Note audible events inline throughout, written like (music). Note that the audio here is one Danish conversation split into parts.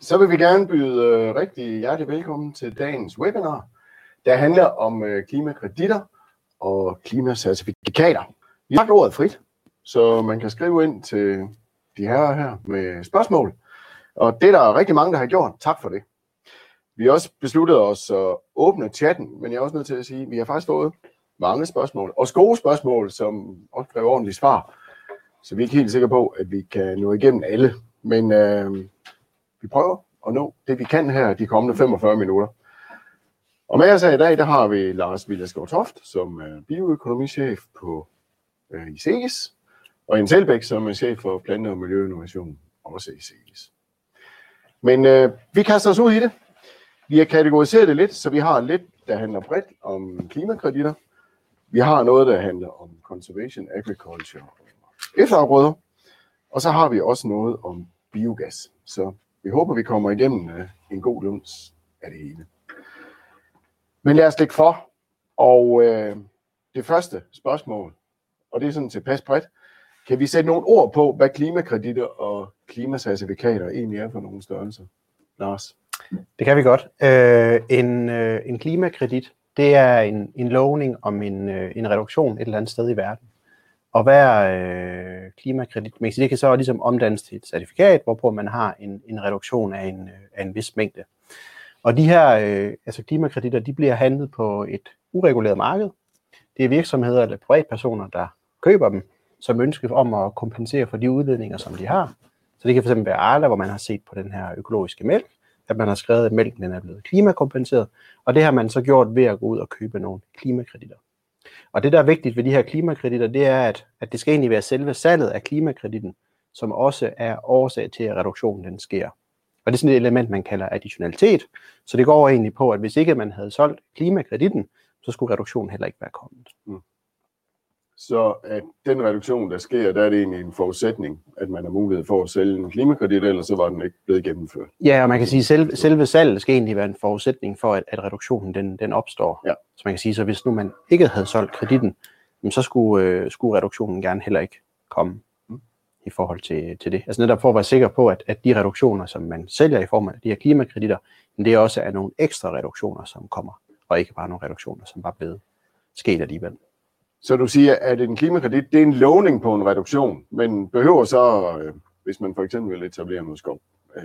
Så vil vi gerne byde øh, rigtig hjertelig velkommen til dagens webinar, der handler om øh, klimakreditter og klimacertifikater. Vi har ordet frit, så man kan skrive ind til de her her med spørgsmål. Og det der er der rigtig mange, der har gjort. Tak for det. Vi har også besluttet os at åbne chatten, men jeg er også nødt til at sige, at vi har faktisk fået mange spørgsmål, og gode spørgsmål, som også kræver ordentlige svar. Så vi er ikke helt sikre på, at vi kan nå igennem alle. Men øh, vi prøver at nå det, vi kan her de kommende 45 minutter. Og med os her i dag, der har vi Lars Villasgaard Toft, som er bioøkonomichef på øh, ICEGIS, og Jens Elbæk, som er chef for plante- og miljøinnovation, også i Men øh, vi kaster os ud i det. Vi har kategoriseret det lidt, så vi har lidt, der handler bredt om klimakreditter. Vi har noget, der handler om conservation, agriculture og efterafgrøder. Og så har vi også noget om biogas. Så vi håber, vi kommer igennem øh, en god luns af det hele. Men lad os lægge for. Og øh, det første spørgsmål, og det er sådan tilpas bredt, kan vi sætte nogle ord på, hvad klimakreditter og klimacertifikater egentlig er for nogle størrelser? Lars? Det kan vi godt. Øh, en, øh, en klimakredit, det er en, en lovning om en, øh, en reduktion et eller andet sted i verden. Og hver øh, klimakredit, det kan så ligesom omdannes til et certifikat, hvorpå man har en, en reduktion af en, øh, af en vis mængde. Og de her øh, altså klimakreditter, de bliver handlet på et ureguleret marked. Det er virksomheder eller privatpersoner, der køber dem, som ønsker om at kompensere for de udledninger, som de har. Så det kan fx være Arla, hvor man har set på den her økologiske mælk, at man har skrevet, at mælken den er blevet klimakompenseret, og det har man så gjort ved at gå ud og købe nogle klimakreditter. Og det, der er vigtigt ved de her klimakreditter, det er, at, at det skal egentlig være selve salget af klimakreditten, som også er årsag til, at reduktionen den sker. Og det er sådan et element, man kalder additionalitet. Så det går egentlig på, at hvis ikke man havde solgt klimakreditten, så skulle reduktionen heller ikke være kommet. Mm. Så at den reduktion, der sker, der er det egentlig en forudsætning, at man har mulighed for at sælge en klimakredit, eller så var den ikke blevet gennemført. Ja, og man kan sige, at selve, selve salget skal egentlig være en forudsætning for, at, at reduktionen den, den opstår. Ja. Så man kan sige, så hvis nu man ikke havde solgt kreditten, så skulle, øh, skulle reduktionen gerne heller ikke komme mm. i forhold til, til det. Altså netop for at være sikker på, at, at de reduktioner, som man sælger i form af de her klimakreditter, det også er nogle ekstra reduktioner, som kommer, og ikke bare nogle reduktioner, som bare blevet sket alligevel. Så du siger, at en klimakredit, det er en lovning på en reduktion, men behøver så, øh, hvis man for eksempel vil etablere noget skov, øh,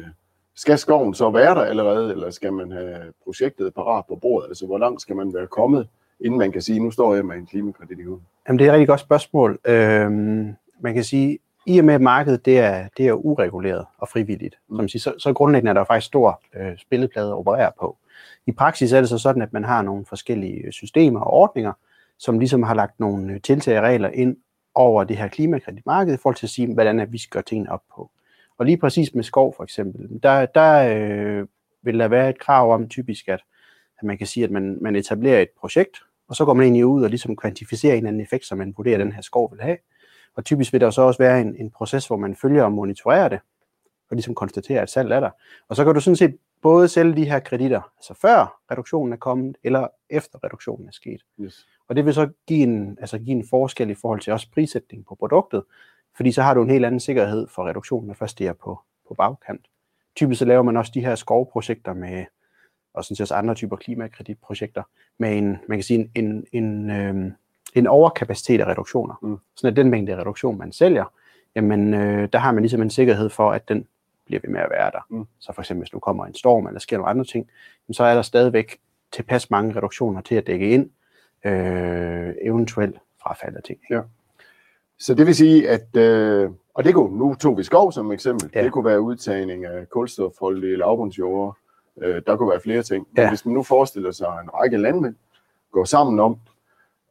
skal skoven så være der allerede, eller skal man have projektet parat på bordet? Altså, hvor langt skal man være kommet, inden man kan sige, nu står jeg med en klimakredit i hovedet? Jamen, det er et rigtig godt spørgsmål. Øhm, man kan sige, i og med at markedet det er, det er ureguleret og frivilligt, mm. som siger, så, så grundlæggende er der faktisk stor øh, spilleplade at operere på. I praksis er det så sådan, at man har nogle forskellige systemer og ordninger, som ligesom har lagt nogle øh, tiltag og regler ind over det her klimakreditmarked i forhold til at sige, hvordan at vi skal gøre tingene op på. Og lige præcis med skov for eksempel, der, der øh, vil der være et krav om typisk, at, at man kan sige, at man, man etablerer et projekt, og så går man egentlig ud og ligesom kvantificerer en anden effekt, som man vurderer, at den her skov vil have. Og typisk vil der så også være en, en proces, hvor man følger og monitorerer det, og ligesom konstaterer, at salg er der. Og så kan du sådan set både sælge de her kreditter, altså før reduktionen er kommet, eller efter reduktionen er sket. Yes. Og det vil så give en, altså give en forskel i forhold til også prissætning på produktet, fordi så har du en helt anden sikkerhed for reduktionen, når først det er på, på bagkant. Typisk så laver man også de her skovprojekter med, og sådan set også andre typer klimakreditprojekter, med en, man kan sige, en, en, en, øh, en overkapacitet af reduktioner. Mm. Sådan at den mængde reduktion, man sælger, jamen øh, der har man ligesom en sikkerhed for, at den bliver ved med at være der. Mm. Så for eksempel, hvis nu kommer en storm, eller sker nogle andre ting, så er der stadigvæk tilpas mange reduktioner til at dække ind, øh, eventuelt frafald af ting. Ja. Så det vil sige, at, øh, og det kunne, nu tog vi skov som eksempel, ja. det kunne være udtagning af kulstofholdige lavbundsjord, øh, der kunne være flere ting. Men ja. hvis man nu forestiller sig en række landmænd går sammen om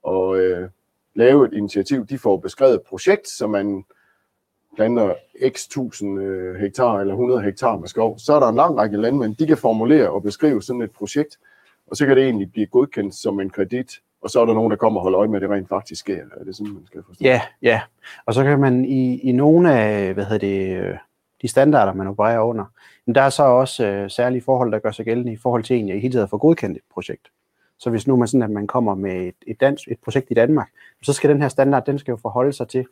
og øh, lave et initiativ, de får beskrevet et projekt, så man planter x tusind øh, hektar eller 100 hektar med skov, så er der en lang række landmænd, de kan formulere og beskrive sådan et projekt, og så kan det egentlig blive godkendt som en kredit og så er der nogen, der kommer og holder øje med, at det rent faktisk sker. Er det sådan, man skal forstå? Ja, ja. Og så kan man i, i nogle af hvad hedder det, de standarder, man opererer under, men der er så også øh, særlige forhold, der gør sig gældende i forhold til egentlig i hele tiden at få godkendt et projekt. Så hvis nu man sådan, at man kommer med et, et, dansk, et projekt i Danmark, så skal den her standard, den skal jo forholde sig til,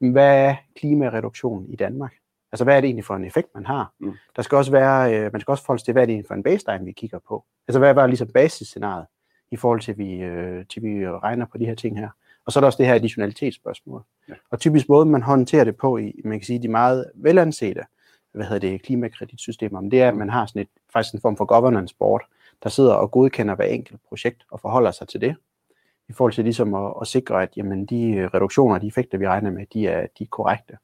hvad er klimareduktion i Danmark? Altså, hvad er det egentlig for en effekt, man har? Mm. Der skal også være, øh, man skal også forholde sig til, hvad er det egentlig for en baseline, vi kigger på? Altså, hvad var ligesom basisscenariet i forhold til, vi, øh, til vi regner på de her ting her? Og så er der også det her additionalitetsspørgsmål. Ja. Og typisk måden, man håndterer det på i, man kan sige, de meget velansete, hvad hedder det, klimakreditsystemer, men det er, at man har sådan et, faktisk en form for governance board, der sidder og godkender hver enkelt projekt og forholder sig til det, i forhold til ligesom at, at sikre, at jamen, de reduktioner, de effekter, vi regner med, de er, de er korrekte.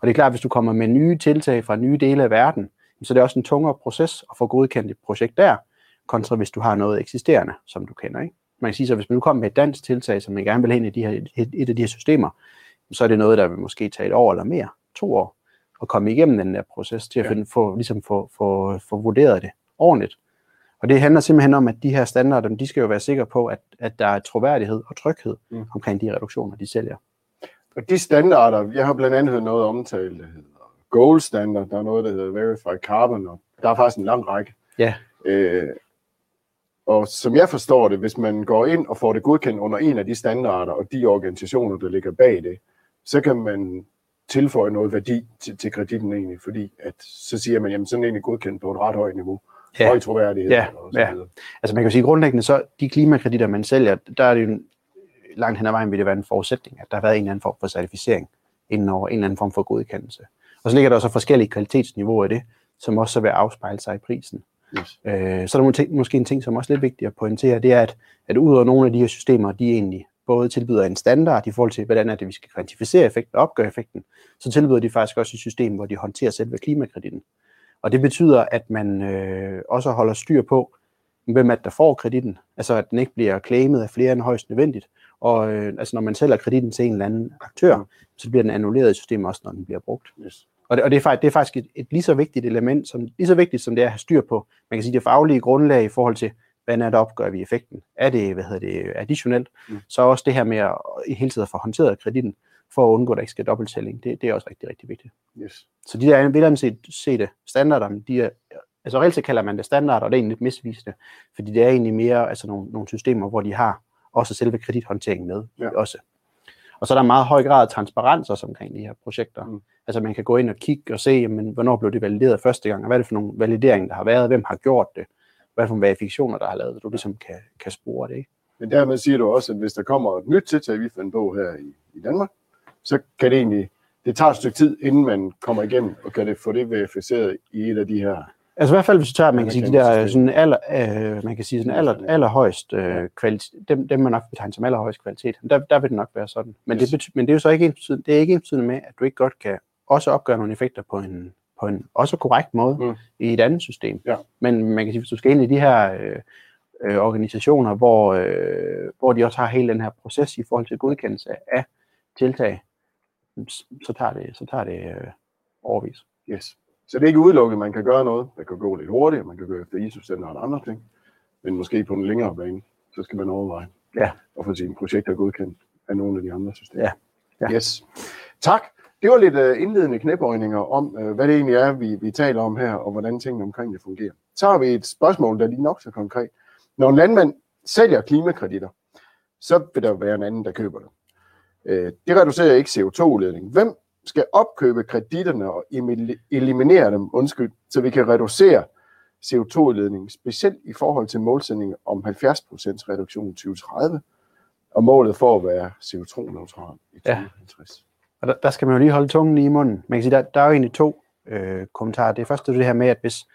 Og det er klart, at hvis du kommer med nye tiltag fra nye dele af verden, så det er også en tungere proces at få godkendt et projekt der, kontra hvis du har noget eksisterende, som du kender. Ikke? Man kan sige, så hvis man nu kommer med et dansk tiltag, som man gerne vil have ind i de her, et, et af de her systemer, så er det noget, der vil måske tage et år eller mere, to år, at komme igennem den der proces til at finde, få, ligesom få, få, få vurderet det ordentligt. Og det handler simpelthen om, at de her standarder, de skal jo være sikre på, at, at der er troværdighed og tryghed mm. omkring de reduktioner, de sælger. Og de standarder, jeg har blandt andet hørt noget omtalt, der hedder Gold Standard, der er noget, der hedder Verified Carbon, og der er faktisk en lang række. Ja. Øh, og som jeg forstår det, hvis man går ind og får det godkendt under en af de standarder og de organisationer, der ligger bag det, så kan man tilføje noget værdi til, til kreditten egentlig, fordi at, så siger man, jamen sådan egentlig godkendt på et ret højt niveau. Ja. Høj troværdighed. Ja, og så ja. Altså man kan jo sige grundlæggende, så de klimakreditter, man sælger, der er det jo langt hen ad vejen vil det være en forudsætning, at der har været en eller anden form for certificering inden over en eller anden form for godkendelse. Og så ligger der også forskellige kvalitetsniveauer i det, som også så vil afspejle sig i prisen. Yes. Øh, så er der ting, måske en ting, som også er lidt vigtigt at pointere, det er, at, at ud over nogle af de her systemer, de egentlig både tilbyder en standard i forhold til, hvordan er det, vi skal kvantificere effekten og opgøre effekten, så tilbyder de faktisk også et system, hvor de håndterer selve klimakreditten. Og det betyder, at man øh, også holder styr på, hvem er det, der får kreditten. Altså, at den ikke bliver claimet af flere end højst nødvendigt. Og øh, altså, når man sælger kreditten til en eller anden aktør, så bliver den annulleret i systemet også, når den bliver brugt. Yes. Og det, og det, er, faktisk, det er faktisk et, et lige så vigtigt element, som, lige så vigtigt som det er at have styr på, man kan sige det faglige grundlag i forhold til, hvordan er det opgør vi effekten? Er det, hvad hedder det, additionelt? Mm. Så også det her med at i hele tiden få håndteret kreditten, for at undgå, at der ikke skal dobbelttælling, det, det er også rigtig, rigtig vigtigt. Yes. Så de der vil set, se det standarder, de er, altså reelt set kalder man det standarder, og det er egentlig lidt misvisende, fordi det er egentlig mere altså nogle, nogle systemer, hvor de har også selve kredithåndteringen med ja. også. Og så er der en meget høj grad af transparens også omkring de her projekter. Mm. Altså man kan gå ind og kigge og se, jamen, hvornår blev det valideret første gang, og hvad er det for nogle valideringer, der har været, hvem har gjort det, hvad er det for nogle verifikationer, der har lavet, så du ligesom kan, kan spore det. Ikke? Men dermed siger du også, at hvis der kommer et nyt tiltag, vi finder på her i, i Danmark, så kan det egentlig, det tager et stykke tid, inden man kommer igennem, og kan det få det verificeret i et af de her. Altså i hvert fald, hvis du tager, man kan sige, de der sådan aller, øh, man kan sige sådan aller, allerhøjst øh, kvalitet, dem, dem man nok betegner som allerhøjst kvalitet, der, der vil det nok være sådan. Men, Yes. det, bety- men det er jo så ikke ensbetydende, det er ikke ensbetydende med, at du ikke godt kan også opgøre nogle effekter på en, på en også korrekt måde Mm. i et andet system. Ja. Men man kan sige, hvis du skal ind i de her øh, øh, organisationer, hvor, øh, hvor de også har hele den her proces i forhold til godkendelse af tiltag, så så tager det, så tager det øh, overvis. Yes. Så det er ikke udelukket, man kan gøre noget. Man kan gå lidt hurtigere, man kan gå efter ISO-standard og andre ting. Men måske på en længere bane, så skal man overveje Ja. at få sine projekter godkendt af nogle af de andre systemer. Ja. Ja. Yes. Tak. Det var lidt uh, indledende knæbøjninger om, uh, hvad det egentlig er, vi, vi taler om her, og hvordan tingene omkring det fungerer. Så har vi et spørgsmål, der er lige nok så konkret. Når en landmand sælger klimakreditter, så vil der være en anden, der køber det. Uh, det reducerer ikke CO2-udledning. Hvem skal opkøbe kreditterne og eliminere dem, undskyld, så vi kan reducere CO2-udledningen, specielt i forhold til målsætningen om 70% reduktion i 2030, og målet for at være CO2-neutral i Ja. 2050. Og der, der skal man jo lige holde tungen i munden. Man kan sige, der, der er jo egentlig to øh, kommentarer. Det første er det her med, at hvis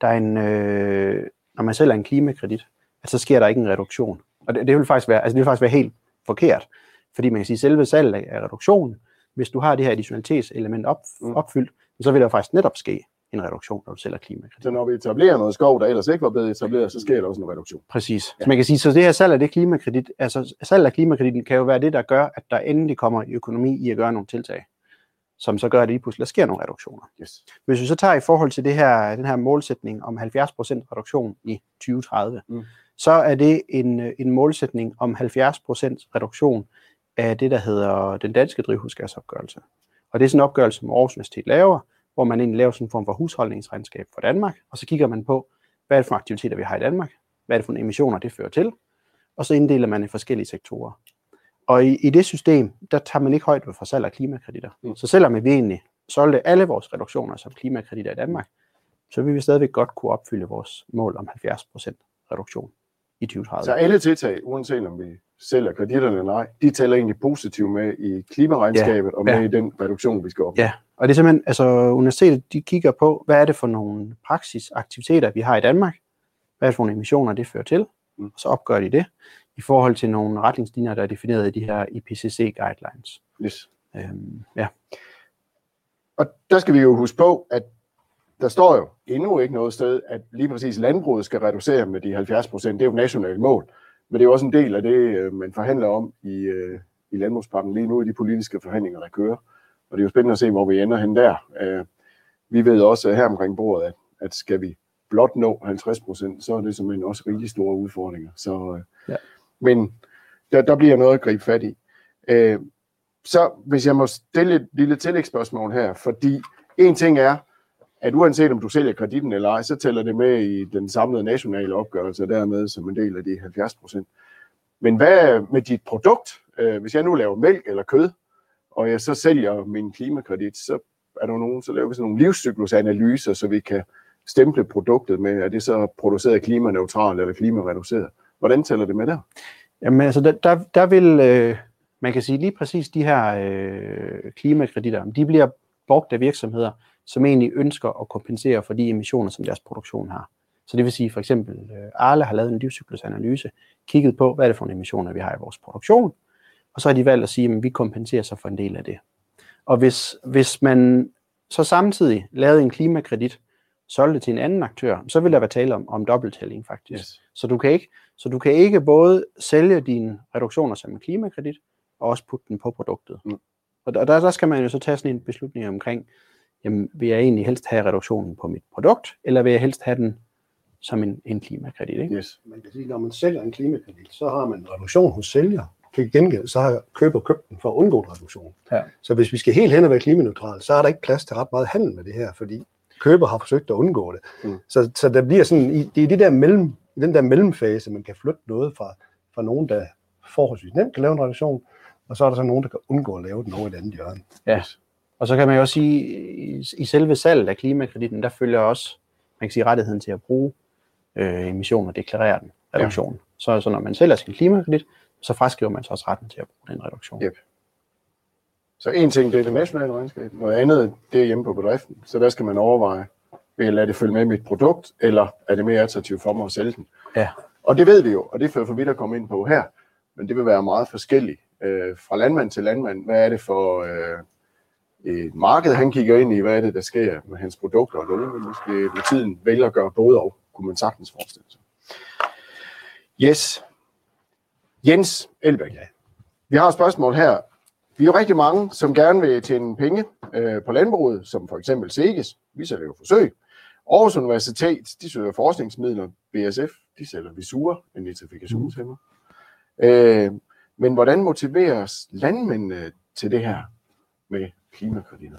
der er en, øh, når man sælger en klimakredit, at så sker der ikke en reduktion. Og det, det, vil faktisk være, altså det vil faktisk være helt forkert. Fordi man kan sige, at selve salget af reduktionen, hvis du har det her additionalitetselement op, Mm. opfyldt, så vil der faktisk netop ske en reduktion, når du sælger klimakredit. Så når vi etablerer noget skov, der ellers ikke var blevet etableret, så sker der også en reduktion. Præcis. Ja. Så man kan sige, så det her salg af det klimakredit, altså salg af klimakreditten kan jo være det, der gør, at der endelig kommer økonomi i at gøre nogle tiltag, som så gør, at lige pludselig der sker nogle reduktioner. Yes. Hvis vi så tager i forhold til det her, den her målsætning om 70% reduktion i 2030, Mm. mm. så er det en, øh, en målsætning om 70% reduktion af det, der hedder den danske drivhusgasopgørelse. Og det er sådan en opgørelse, som Aarhus Universitet laver, hvor man egentlig laver sådan en form for husholdningsregnskab for Danmark, og så kigger man på, hvad er det for aktiviteter, vi har i Danmark, hvad er det for emissioner, det fører til, og så inddeler man i forskellige sektorer. Og i, i det system, der tager man ikke højde for salg af klimakreditter. Mm. Så selvom vi egentlig solgte alle vores reduktioner som klimakreditter i Danmark, så vil vi stadigvæk godt kunne opfylde vores mål om 70% reduktion i 2030. Så alle tiltag, uanset om vi sælger kreditterne eller ej, de tæller egentlig positivt med i klimaregnskabet ja, og med ja. i den reduktion, vi skal opnå. Ja, og det er simpelthen, altså universitetet, de kigger på, hvad er det for nogle praksisaktiviteter, vi har i Danmark, hvad er det for nogle emissioner, det fører til, mm. og så opgør de det i forhold til nogle retningslinjer, der er defineret i de her IPCC-guidelines. Yes. Øhm, ja. Og der skal vi jo huske på, at der står jo endnu ikke noget sted, at lige præcis landbruget skal reducere med de 70 procent. Det er jo et nationalt mål. Men det er jo også en del af det, øh, man forhandler om i, øh, i landbrugspakken lige nu i de politiske forhandlinger, der kører. Og det er jo spændende at se, hvor vi ender hen der. Øh, vi ved også her omkring bordet, at, at skal vi blot nå 50 procent, så er det simpelthen også rigtig store udfordringer. Så, ja. Men der, der bliver noget at gribe fat i. Så hvis jeg må stille et lille tillægsspørgsmål her, fordi en ting er, at uanset om du sælger kreditten eller ej, så tæller det med i den samlede nationale opgørelse, og dermed som en del af de 70 procent. Men hvad med dit produkt? Øh, hvis jeg nu laver mælk eller kød, og jeg så sælger min klimakredit, så er der nogen, så laver vi sådan nogle livscyklusanalyser, så vi kan stemple produktet med, er det så produceret klimaneutralt eller klimareduceret? Hvordan tæller det med der? Jamen altså, der, der, der vil, øh, man kan sige lige præcis de her øh, klimakreditter, de bliver brugt af virksomheder, som egentlig ønsker at kompensere for de emissioner, som deres produktion har. Så det vil sige for eksempel, øh, Arle har lavet en livscyklusanalyse, kigget på, hvad er det for nogle emissioner, vi har i vores produktion, og så har de valgt at sige, at vi kompenserer sig for en del af det. Og hvis, hvis man så samtidig lavede en klimakredit, solgte det til en anden aktør, så vil der være tale om, om dobbelttælling faktisk. Yes. Så, du kan ikke, så du kan ikke både sælge dine reduktioner som en klimakredit, og også putte den på produktet. Mm. Og der, der skal man jo så tage sådan en beslutning omkring, jamen, vil jeg egentlig helst have reduktionen på mit produkt, eller vil jeg helst have den som en, en klimakredit? Ikke? Yes. Man kan sige, når man sælger en klimakredit, så har man en reduktion hos sælger. Til gengæld, så har køber købt den for at undgå en reduktion. Ja. Så hvis vi skal helt hen og være klimaneutral, så er der ikke plads til ret meget handel med det her, fordi køber har forsøgt at undgå det. Mm. Så, så der bliver sådan, det er det der mellem, den der mellemfase, man kan flytte noget fra, fra nogen, der forholdsvis nemt kan lave en reduktion, og så er der så nogen, der kan undgå at lave den over i et andet hjørne. Ja. Og så kan man jo også sige, i, i selve salget af klimakreditten, der følger også man kan sige, rettigheden til at bruge øh, emissioner og deklarere den reduktion. Ja. Så, så når man sælger sin klimakredit, så fraskriver man så også retten til at bruge den reduktion. Yep. Så en ting, det er det nationale regnskab. Noget andet, det er hjemme på bedriften. Så der skal man overveje, vil jeg lade det følge med mit produkt, eller er det mere attraktivt for mig at sælge den? Ja. Og det ved vi jo, og det fører for vidt at komme ind på her. Men det vil være meget forskelligt øh, fra landmand til landmand. Hvad er det for øh, et marked, han kigger ind i? Hvad er det, der sker med hans produkter? Og vil måske med tiden vælge at gøre både og, kunne man sagtens forestille sig. Yes. Jens Elbæk. Ja. Vi har et spørgsmål her. Vi er jo rigtig mange, som gerne vil tjene penge øh, på landbruget, som for eksempel SEGES. Vi sælger jo forsøg. Aarhus Universitet, de søger forskningsmidler. BSF, de sælger Visura, en nitrifikationshæmmer. Mm. Øh, men hvordan motiveres landmændene til det her med klimakreditter?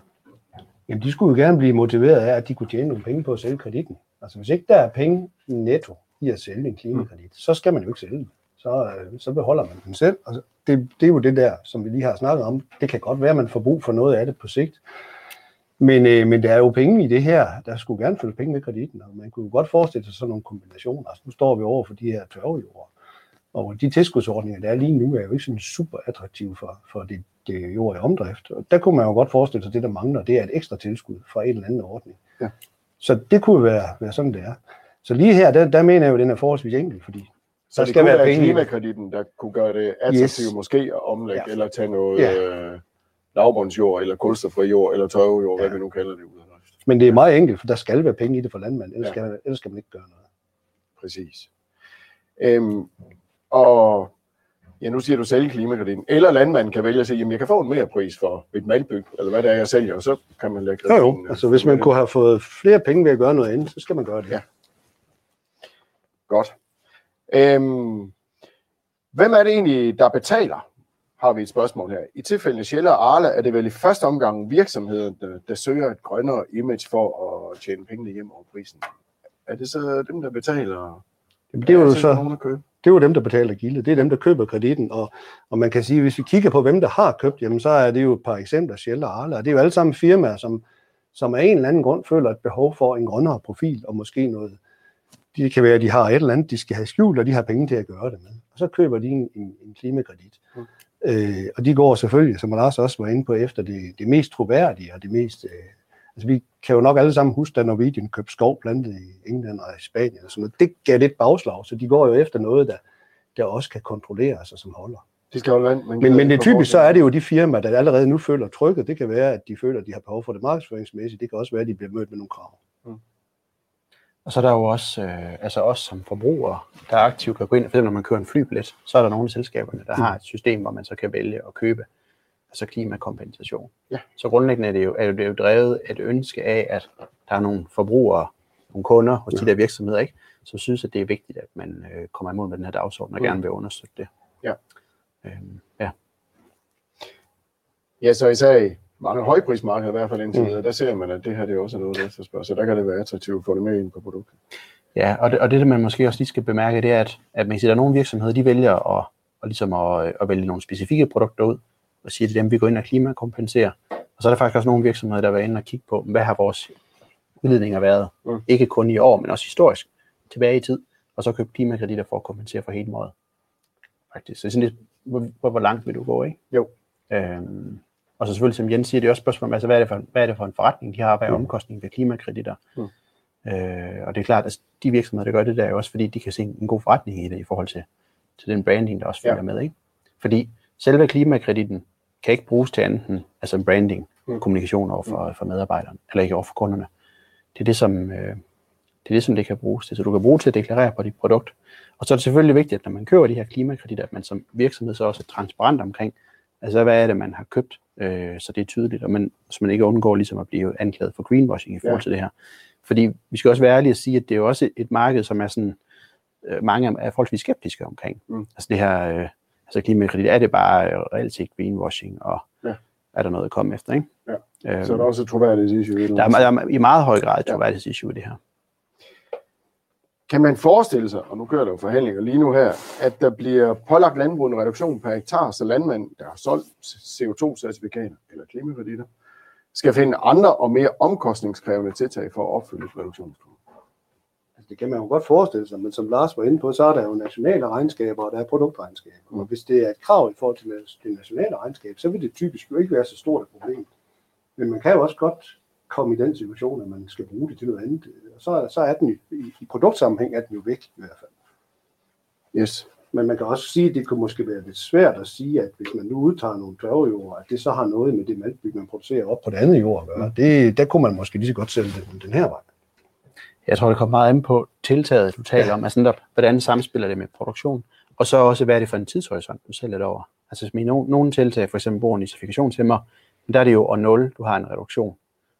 Jamen, de skulle jo gerne blive motiveret af, at de kunne tjene nogle penge på at sælge kreditten. Altså, hvis ikke der er penge netto i at sælge en klimakredit, mm. så skal man jo ikke sælge den. Så, øh, så beholder man den selv. Altså, det, det er jo det der, som vi lige har snakket om. Det kan godt være, at man får brug for noget af det på sigt. Men, øh, men der er jo penge i det her. Der skulle gerne følge penge med kreditten, og man kunne jo godt forestille sig sådan nogle kombinationer. Altså, nu står vi over for de her tørvejord. Og de tilskudsordninger, der er lige nu, er jo ikke sådan super attraktive for, for det, det jord i omdrift. Og der kunne man jo godt forestille sig, at det, der mangler, det er et ekstra tilskud fra en eller anden ordning. Ja. Så det kunne være, være sådan, det er. Så lige her, der, der mener jeg jo, at den er forholdsvis enkel, fordi så der det skal være penge. klimakreditten, der kunne gøre det attraktivt yes. måske at omlægge, ja. eller tage noget ja. øh, lavbundsjord, eller kulstofri jord, eller tørvejord, ja. hvad vi nu kalder det. Ud Men det er meget enkelt, for der skal være penge i det for landmand, ellers, ja. skal, ellers skal man ikke gøre noget. Præcis. Øhm, og ja, nu siger du selv klimakreditten, eller landmanden kan vælge at sige, jamen jeg kan få en mere pris for et malbyg, eller hvad det er, jeg sælger, og så kan man lægge Jo, jo, altså hvis man kunne have fået flere penge ved at gøre noget andet, så skal man gøre det. Ja. Godt. Øhm, hvem er det egentlig, der betaler? Har vi et spørgsmål her. I tilfælde Shell og Arla er det vel i første omgang virksomheden, der, søger et grønnere image for at tjene pengene hjem over prisen. Er det så dem, der betaler? Jamen, det er jo så, det er jo dem, der betaler gilde. Det er dem, der køber kreditten. Og, og man kan sige, hvis vi kigger på, hvem der har købt, jamen så er det jo et par eksempler, Shell og Arla. Og det er jo alle sammen firmaer, som, som af en eller anden grund føler et behov for en grønnere profil, og måske noget, det kan være, at de har et eller andet, de skal have skjult, og de har penge til at gøre det med. Og så køber de en, en, en klimakredit. Mm. Øh, og de går selvfølgelig, som Lars også var inde på, efter det, det mest troværdige og det mest... Øh, altså vi kan jo nok alle sammen huske, da Norwegian købte skov plantet i England og i Spanien og sådan noget. Det gav lidt bagslag, så de går jo efter noget, der, der også kan kontrolleres og som holder. De skal holde vand. Men, men det typisk så er det jo de firmaer, der allerede nu føler trykket. Det kan være, at de føler, at de har behov for det markedsføringsmæssigt. Det kan også være, at de bliver mødt med nogle krav. Mm. Og så er der jo også, øh, altså os som forbrugere, der aktivt kan gå ind, for eksempel når man kører en flybillet, så er der nogle af selskaberne, der mm. har et system, hvor man så kan vælge at købe altså klimakompensation. Ja. Så grundlæggende er det, jo, er det jo drevet et ønske af, at der er nogle forbrugere, nogle kunder hos ja. de der virksomheder, ikke, som synes, at det er vigtigt, at man øh, kommer imod med den her dagsorden og mm. gerne vil understøtte det. Ja. Øhm, ja. Ja, så især i mange højprismarkeder, i hvert fald indtil videre, mm. der ser man, at det her det er også noget, der efterspørger. Så der kan det være attraktivt at få det med ind på produktet. Ja, og det, og det, man måske også lige skal bemærke, det er, at, at man siger, at der er nogle virksomheder, de vælger at, at, ligesom at, at vælge nogle specifikke produkter ud, og sige, at det er dem, vi går ind og klimakompenserer. Og så er der faktisk også nogle virksomheder, der vil ind og kigge på, hvad har vores udledninger været? Mm. Ikke kun i år, men også historisk, tilbage i tid, og så købe klimakreditter for at kompensere for hele måden. Faktisk. Så sådan lidt, hvor, hvor, langt vil du gå, ikke? Jo. Øhm, og så selvfølgelig, som Jens siger, det er også spørgsmål om, altså, hvad, er det for, hvad er det for en forretning, de har, hvad er mm. omkostningen ved klimakreditter? Mm. Øh, og det er klart, at altså, de virksomheder, der gør det, der er jo også, fordi de kan se en god forretning i det, i forhold til, til den branding, der også følger ja. med. Ikke? Fordi selve klimakreditten kan ikke bruges til andet altså branding, mm. kommunikation over for, mm. for medarbejderne, eller ikke over for kunderne. Det er det, som, øh, det er det, som det kan bruges til. Så du kan bruge til at deklarere på dit produkt. Og så er det selvfølgelig vigtigt, at når man køber de her klimakreditter, at man som virksomhed så også er transparent omkring, altså hvad er det, man har købt, øh, så det er tydeligt, og man, så man ikke undgår ligesom at blive anklaget for greenwashing i forhold ja. til det her. Fordi vi skal også være ærlige og sige, at det er jo også et marked, som er sådan, øh, mange er forholdsvis skeptiske omkring. Mm. Altså det her, øh, altså klimakredit, er det bare øh, reelt set greenwashing, og ja. er der noget at komme efter, ikke? Ja. Øhm, så er der også et troværdighedsissue. Der er, der er i meget høj grad et troværdighedsissue i det her. Kan man forestille sig, og nu kører der jo forhandlinger lige nu her, at der bliver pålagt landbrug en reduktion per hektar, så landmænd, der har solgt CO2-certifikater eller klimakreditter, skal finde andre og mere omkostningskrævende tiltag for at opfylde et reduktionskrav? Altså, det kan man jo godt forestille sig, men som Lars var inde på, så er der jo nationale regnskaber, og der er produktregnskaber. Og hvis det er et krav i forhold til det nationale regnskab, så vil det typisk jo ikke være så stort et problem. Men man kan jo også godt komme i den situation, at man skal bruge det til noget andet. Og så, så er den i, i produktsammenhæng er den jo væk i hvert fald. Yes. Men man kan også sige, at det kunne måske være lidt svært at sige, at hvis man nu udtager nogle dværgjord, at det så har noget med det maltbyg, man producerer op på det andet jord at gøre. Det, der kunne man måske lige så godt sælge den, den her vej. Jeg tror, det kommer meget an på tiltaget, du taler ja. om. Altså, hvordan samspiller det med produktion? Og så også, hvad er det for en tidshorisont, du sælger det over? Altså, hvis nogle, nogle tiltag, for eksempel bruger en nitrifikationshæmmer, der er det jo år 0, du har en reduktion.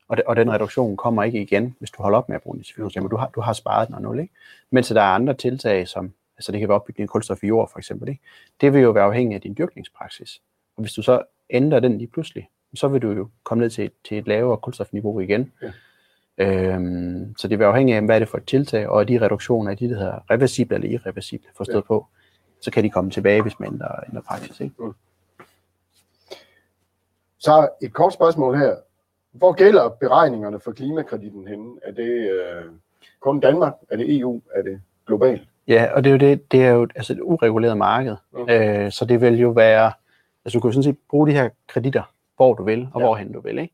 Og, det, og den reduktion kommer ikke igen, hvis du holder op med at bruge nitrifikationshæmmer. Du har, du har sparet den år 0, ikke? Mens der er andre tiltag, som altså det kan være opbygning af kulstof i jord for eksempel, ikke? det vil jo være afhængig af din dyrkningspraksis. Og hvis du så ændrer den lige pludselig, så vil du jo komme ned til et, til et lavere kulstofniveau igen. Ja. Øhm, så det vil afhænge af, hvad er det for et tiltag, og de reduktioner, de der hedder reversible eller irreversible, forstået ja. på, så kan de komme tilbage, hvis man ændrer, ændrer praksis. Ikke? Mm. Så et kort spørgsmål her. Hvor gælder beregningerne for klimakreditten henne? Er det øh, kun Danmark? Er det EU? Er det globalt? Ja, og det er jo, det, det er jo altså et ureguleret marked. Okay. Øh, så det vil jo være, altså du kan jo sådan set bruge de her kreditter, hvor du vil, og ja. hvorhen du vil. Ikke?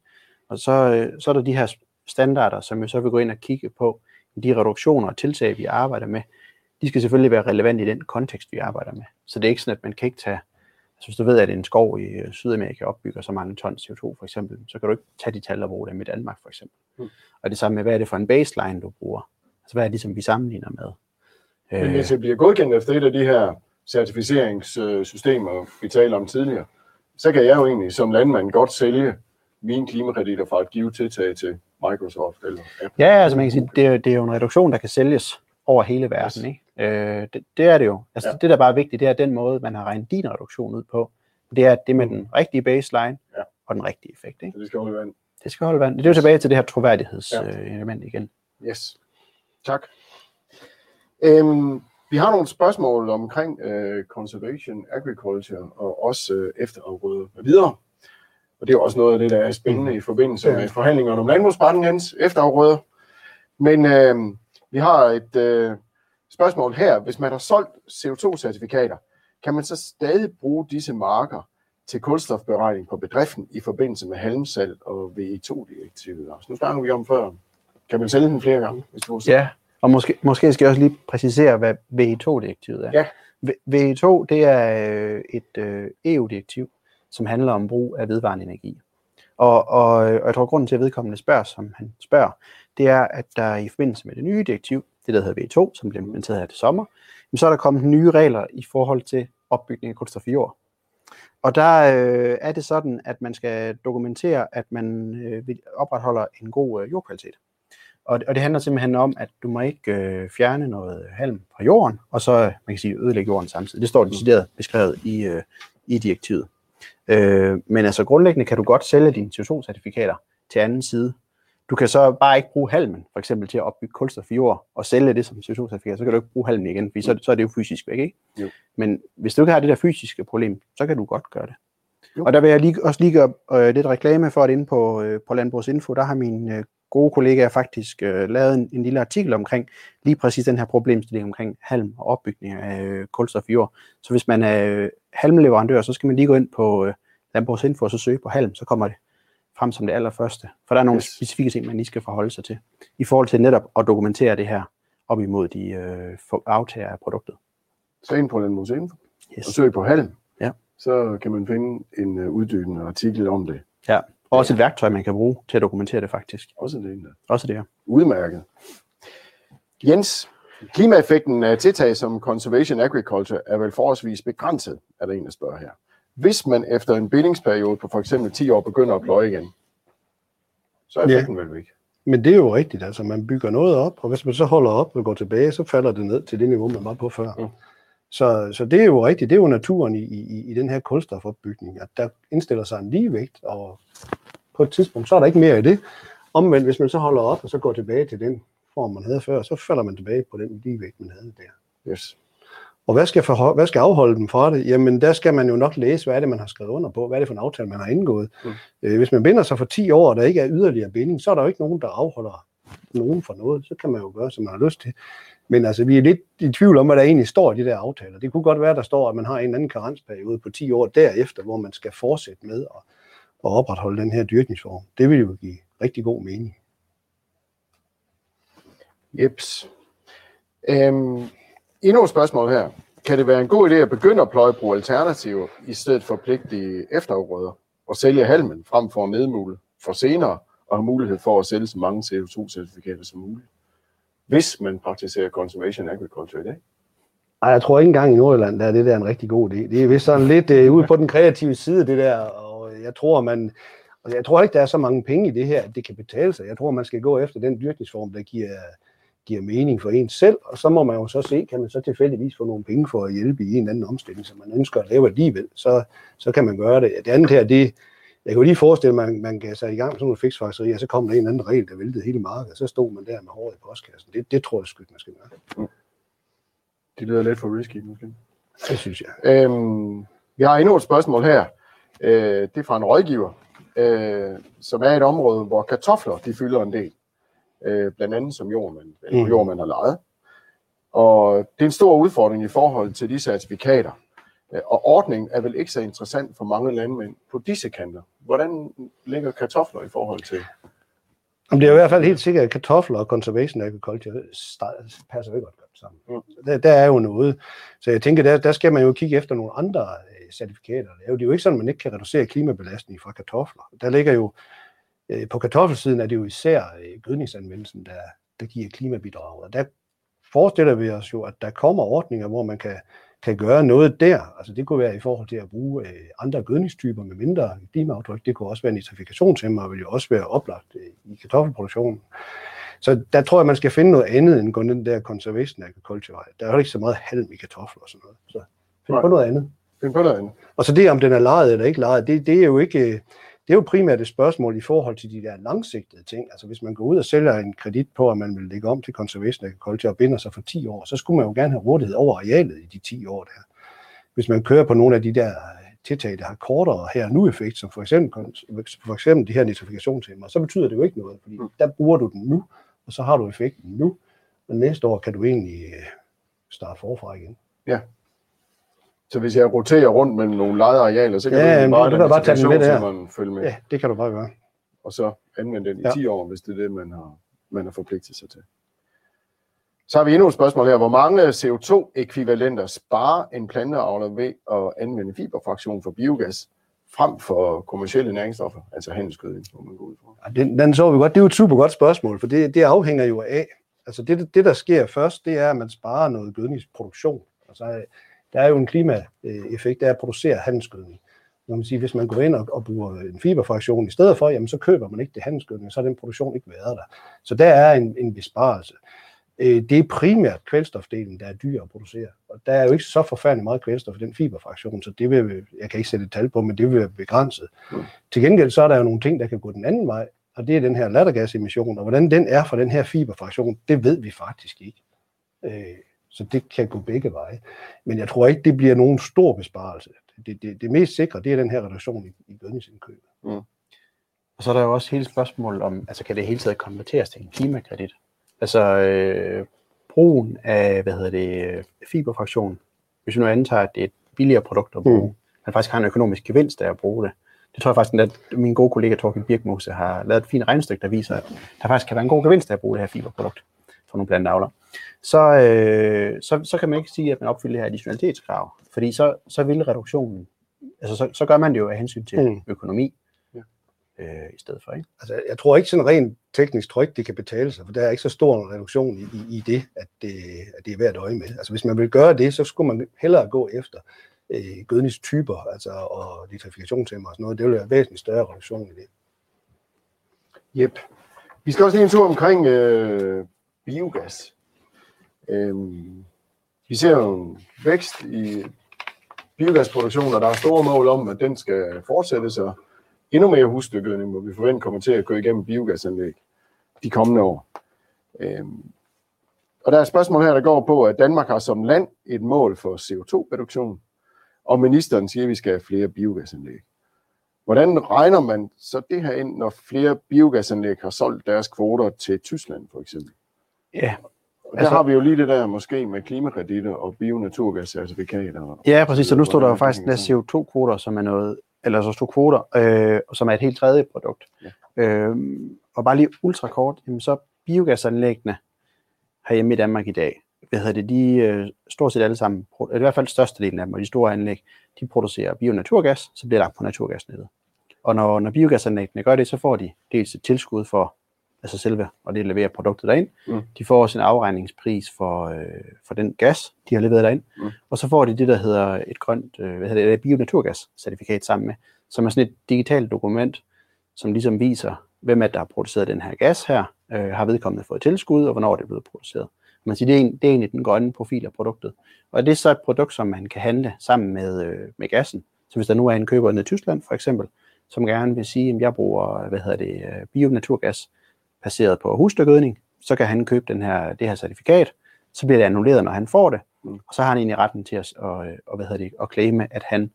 Og så, øh, så er der de her standarder, som jo så vil gå ind og kigge på de reduktioner og tiltag, vi arbejder med. De skal selvfølgelig være relevante i den kontekst, vi arbejder med. Så det er ikke sådan, at man kan ikke tage, altså hvis du ved, at en skov i øh, Sydamerika opbygger så mange tons CO2 for eksempel, så kan du ikke tage de tal og bruge dem i Danmark for eksempel. Mm. Og det samme med, hvad er det for en baseline, du bruger? Altså hvad er det, som vi sammenligner med? Men hvis det bliver godkendt efter et af de her certificeringssystemer, vi talte om tidligere, så kan jeg jo egentlig som landmand godt sælge mine klimakreditter fra et givet tiltag til Microsoft eller Apple. Ja, altså man kan sige, det er, det er jo en reduktion, der kan sælges over hele verden. Ikke? Øh, det, det er det jo. Altså, ja. Det, der bare er vigtigt, det er den måde, man har regnet din reduktion ud på. Det er det med den rigtige baseline ja. og den rigtige effekt. Ikke? det skal holde vand. Det skal holde vand. Det er jo tilbage til det her troværdighedselement ja. igen. Yes. Tak. Øhm, Vi har nogle spørgsmål omkring øh, conservation, agriculture og også øh, efterafgrøder med videre. Og det er også noget af det, der er spændende i forbindelse Ja. med forhandlingerne om landbrugspakken, Jens, efterafgrøder. Men øh, vi har et øh, spørgsmål her. Hvis man har solgt CO2-certifikater, kan man så stadig bruge disse marker til kulstofberegning på bedriften i forbindelse med halmsalg og VE2-direktivet? Altså, nu snakker vi om før. Kan man sælge den flere gange, hvis du Ja, og måske, måske skal jeg også lige præcisere, hvad VE2-direktivet er. Ja. V- VE2, det er øh, et øh, EU-direktiv, som handler om brug af vedvarende energi. Og, og, og jeg tror, grunden til, at vedkommende spørger, som han spørger, det er, at der i forbindelse med det nye direktiv, det der hedder V2, som blev implementeret her til sommer, jamen, så er der kommet nye regler i forhold til opbygning af kulstof i jord. Og der øh, er det sådan, at man skal dokumentere, at man øh, opretholder en god øh, jordkvalitet. Og og det handler simpelthen om, at du må ikke øh, fjerne noget halm fra jorden, og så man kan sige, ødelægge jorden samtidig. Det står decideret beskrevet i, øh, i direktivet. Øh, men altså grundlæggende kan du godt sælge dine CO2-certifikater til anden side. Du kan så bare ikke bruge halmen, for eksempel til at opbygge kulstof i jord, og sælge det som CO2-certifikat, så kan du ikke bruge halmen igen, fordi så, så er det jo fysisk væk, ikke? Jo. Men hvis du ikke har det der fysiske problem, så kan du godt gøre det. Jo. Og der vil jeg lige, også lige gøre øh, lidt reklame for, at inde på, øh, på Landbrugsinfo, der har min øh, gode kollegaer faktisk øh, lavet en, en lille artikel omkring lige præcis den her problemstilling omkring halm og opbygning af øh, kulstof i jord. Så hvis man er øh, halmleverandør, så skal man lige gå ind på øh, Landbrugsinfo og så søge på halm, så kommer det frem som det allerførste. For der er nogle Yes. specifikke ting, man lige skal forholde sig til, i forhold til netop at dokumentere det her op imod de øh, aftager af produktet. Så ind på Landbrugsinfo Yes. og søg på halm. Ja. Så kan man finde en uh, uddybende artikel om det. Ja. Og også et værktøj, man kan bruge til at dokumentere det faktisk. Også det der. Også det her. Udmærket. Jens, klimaeffekten af tiltag som conservation agriculture er vel forholdsvis begrænset, er der en, der spørger her. Hvis man efter en bindingsperiode på for eksempel 10 år begynder at pløje igen, så er Ja. effekten vel væk. Men det er jo rigtigt, altså man bygger noget op, og hvis man så holder op og går tilbage, så falder det ned til det niveau, man var på før. Mm. Så, så det er jo rigtigt, det er jo naturen i, i, i den her kulstofopbygning, at der indstiller sig en ligevægt, og på et tidspunkt, så er der ikke mere i det. Omvendt, hvis man så holder op og så går tilbage til den form, man havde før, så falder man tilbage på den ligevægt, man havde der. Yes. Og hvad skal, forho- hvad skal afholde dem fra det? Jamen, der skal man jo nok læse, hvad er det, man har skrevet under på, hvad er det for en aftale, man har indgået. Mm. Øh, hvis man binder sig for 10 år, og der ikke er yderligere binding, så er der jo ikke nogen, der afholder nogen for noget. Så kan man jo gøre, som man har lyst til. Men altså, vi er lidt i tvivl om, hvad der egentlig står i de der aftaler. Det kunne godt være, der står, at man har en anden karensperiode på 10 år derefter, hvor man skal fortsætte med at, at opretholde den her dyrkningsform. Det vil jo give rigtig god mening. Jeps. Øhm, endnu et spørgsmål her. Kan det være en god idé at begynde at pløje alternativer i stedet for pligtige efterafgrøder og sælge halmen frem for at nedmule for senere og have mulighed for at sælge så mange CO2-certifikater som muligt? Hvis man praktiserer conservation agriculture i dag. Ej, jeg tror ikke engang i Nordjylland, der er det der en rigtig god idé. Det er vist sådan lidt øh, ude på den kreative side, det der, og jeg tror, man, altså jeg tror ikke, der er så mange penge i det her, at det kan betale sig. Jeg tror, man skal gå efter den dyrkningsform, der giver, giver mening for en selv, og så må man jo så se, kan man så tilfældigvis få nogle penge for at hjælpe i en eller anden omstilling, som man ønsker at lave alligevel, så, så kan man gøre det. Det andet her, det, jeg kan jo lige forestille mig, at man kan sætte i gang med sådan nogle fiksfakserier, og så kommer der en eller anden regel, der væltede hele markedet, og så stod man der med håret i postkassen. Det, det tror jeg sgu man skal gøre. Det lyder lidt for risky, måske. Det synes jeg. Øhm, vi har endnu et spørgsmål her. Øh, det er fra en rådgiver, øh, som er i et område, hvor kartofler de fylder en del. Øh, blandt andet som jordmand, eller Mm. jordmand har lejet. Og det er en stor udfordring i forhold til de certifikater. Øh, Og ordningen er vel ikke så interessant for mange landmænd på disse kanter. Hvordan ligger kartofler i forhold til? Jamen, det er i hvert fald helt sikkert, at kartofler og conservation agriculture passer ikke godt sammen. Mm. Der, der er jo noget. Så jeg tænker, der, der skal man jo kigge efter nogle andre øh, certifikater. Det er, jo, ikke sådan, at man ikke kan reducere klimabelastning fra kartofler. Der ligger jo, øh, på kartoffelsiden er det jo især øh, gødningsanvendelsen, der, der giver klimabidrag. Og der forestiller vi os jo, at der kommer ordninger, hvor man kan, kan gøre noget der. Altså det kunne være i forhold til at bruge øh, andre gødningstyper med mindre klimaaftryk. Det kunne også være nitrifikationshæmmer, og vil jo også være oplagt øh, i kartoffelproduktionen. Så der tror jeg, man skal finde noget andet end gå den der conservation agriculture. Der er jo ikke så meget halm i kartofler og sådan noget. Så find Nej. på noget andet. Find på noget andet. Og så det, om den er lejet eller ikke lejet, det, det er jo ikke... øh, det er jo primært et spørgsmål i forhold til de der langsigtede ting. Altså hvis man går ud og sælger en kredit på, at man vil lægge om til conservation agriculture og binder sig for 10 år, så skulle man jo gerne have rådighed over arealet i de 10 år der. Hvis man kører på nogle af de der tiltag, der har kortere her nu effekt, som for eksempel, for eksempel de her nitrifikationshæmmer, så betyder det jo ikke noget, fordi der bruger du den nu, og så har du effekten nu, og næste år kan du egentlig øh, starte forfra igen. Ja. Så hvis jeg roterer rundt med nogle lejede arealer, så kan Ja, du jamen, bare du kan bare tage den med der. man følge med, Ja, det kan du bare gøre. og så anvende den i Ja. 10 år, hvis det er det, man har, man har forpligtet sig til. Så har vi endnu et spørgsmål her. Hvor mange CO2-ekvivalenter sparer en planteavler ved at anvende fiberfraktion for biogas frem for kommersielle næringsstoffer, altså handelsgødning, hvor man går ud fra? Ja, Den, den så vi godt. Det er jo et super godt spørgsmål, for det, det afhænger jo af, altså det, det, der sker først, det er, at man sparer noget gødningsproduktion. Altså, der er jo en klimaeffekt, der er at producere handelsgødning. Når man siger, hvis man går ind og, og bruger en fiberfraktion i stedet for, jamen så køber man ikke det handelsgødning, så har den produktion ikke været der. Så der er en, en besparelse. Øh, det er primært kvælstofdelen, der er dyr at producere. Og der er jo ikke så forfærdeligt meget kvælstof i den fiberfraktion, så det vil, jeg kan ikke sætte et tal på, men det vil være begrænset. Mm. Til gengæld så er der jo nogle ting, der kan gå den anden vej, og det er den her lattergasemission, og hvordan den er for den her fiberfraktion, det ved vi faktisk ikke. Øh, så det kan gå begge veje. Men jeg tror ikke, det bliver nogen stor besparelse. Det, det, det mest sikre, det er den her reduktion i, i gødningsindkøbet. Og så er der jo også hele spørgsmålet om, altså kan det hele taget konverteres til en klimakredit? Altså øh, brugen af, hvad hedder det, øh, fiberfraktion, hvis vi nu antager, at det er et billigere produkt at bruge, Mm. mm. man faktisk har en økonomisk gevinst af at bruge det. Det tror jeg faktisk, at min gode kollega Torkild Birkmose har lavet et fint regnestykke, der viser, at der faktisk kan være en god gevinst af at bruge det her fiberprodukt for nogle planteavler. Så, øh, så, så kan man ikke sige, at man opfylder det her additionalitetskrav, fordi så, så vil reduktionen, altså så, så gør man det jo af hensyn til Mm. økonomi, Ja. øh, i stedet for, ikke? Altså, jeg tror ikke sådan rent teknisk tryk, det kan betale sig, for der er ikke så stor en reduktion i, i, i det, at det, at det er værd at øje med. Altså, hvis man vil gøre det, så skulle man hellere gå efter øh, gødningstyper, altså, og nitrifikationshæmmer og sådan noget. Det vil være væsentligt større reduktion i det. Yep. Vi skal også lige en tur omkring øh, biogas. Øhm, vi ser jo en vækst i biogasproduktion, og der er store mål om, at den skal fortsætte sig. Endnu mere husdyrgødning, hvor vi forventer kommer til at køre igennem biogasanlæg de kommende år. Øhm, og der er et spørgsmål her, der går på, at Danmark har som land et mål for CO2-reduktion, og ministeren siger, at vi skal have flere biogasanlæg. Hvordan regner man så det her ind, når flere biogasanlæg har solgt deres kvoter til Tyskland, for eksempel? Ja, der Altså- har vi jo lige det der måske med klimakreditter og bionaturgascertifikater. Ja, præcis. Så nu står der jo faktisk der CO2-kvoter, som er noget, eller så stod kvoter, øh, som er et helt tredje produkt. Ja. Øh, og bare lige ultrakort, jamen så biogasanlæggene herhjemme i Danmark i dag, hvad hedder det, de øh, stort set alle sammen, i hvert fald størstedelen af dem, og de store anlæg, de producerer bionaturgas, så bliver lagt på naturgasnettet. Og når, når biogasanlæggene gør det, så får de dels et tilskud for altså selve, og det leverer produktet derind. Mm. De får også en afregningspris for, øh, for den gas, de har leveret derind. Mm. Og så får de det, der hedder et grønt, øh, hvad hedder det, et bionaturgas-certifikat sammen med, som er sådan et digitalt dokument, som ligesom viser, hvem er der har produceret den her gas her, øh, har vedkommende fået tilskud, og hvornår det er blevet produceret. Man siger, det er, en, det er egentlig den grønne profil af produktet. Og det er så et produkt, som man kan handle sammen med, øh, med gassen. Så hvis der nu er en køber nede i Tyskland, for eksempel, som gerne vil sige, at jeg bruger hvad hedder det, øh, bionaturgas baseret på husdyrgødning, så kan han købe den her, det her certifikat, så bliver det annulleret, når han får det, Mm. og så har han egentlig retten til at, og, og, hvad hedder det, at claime, at han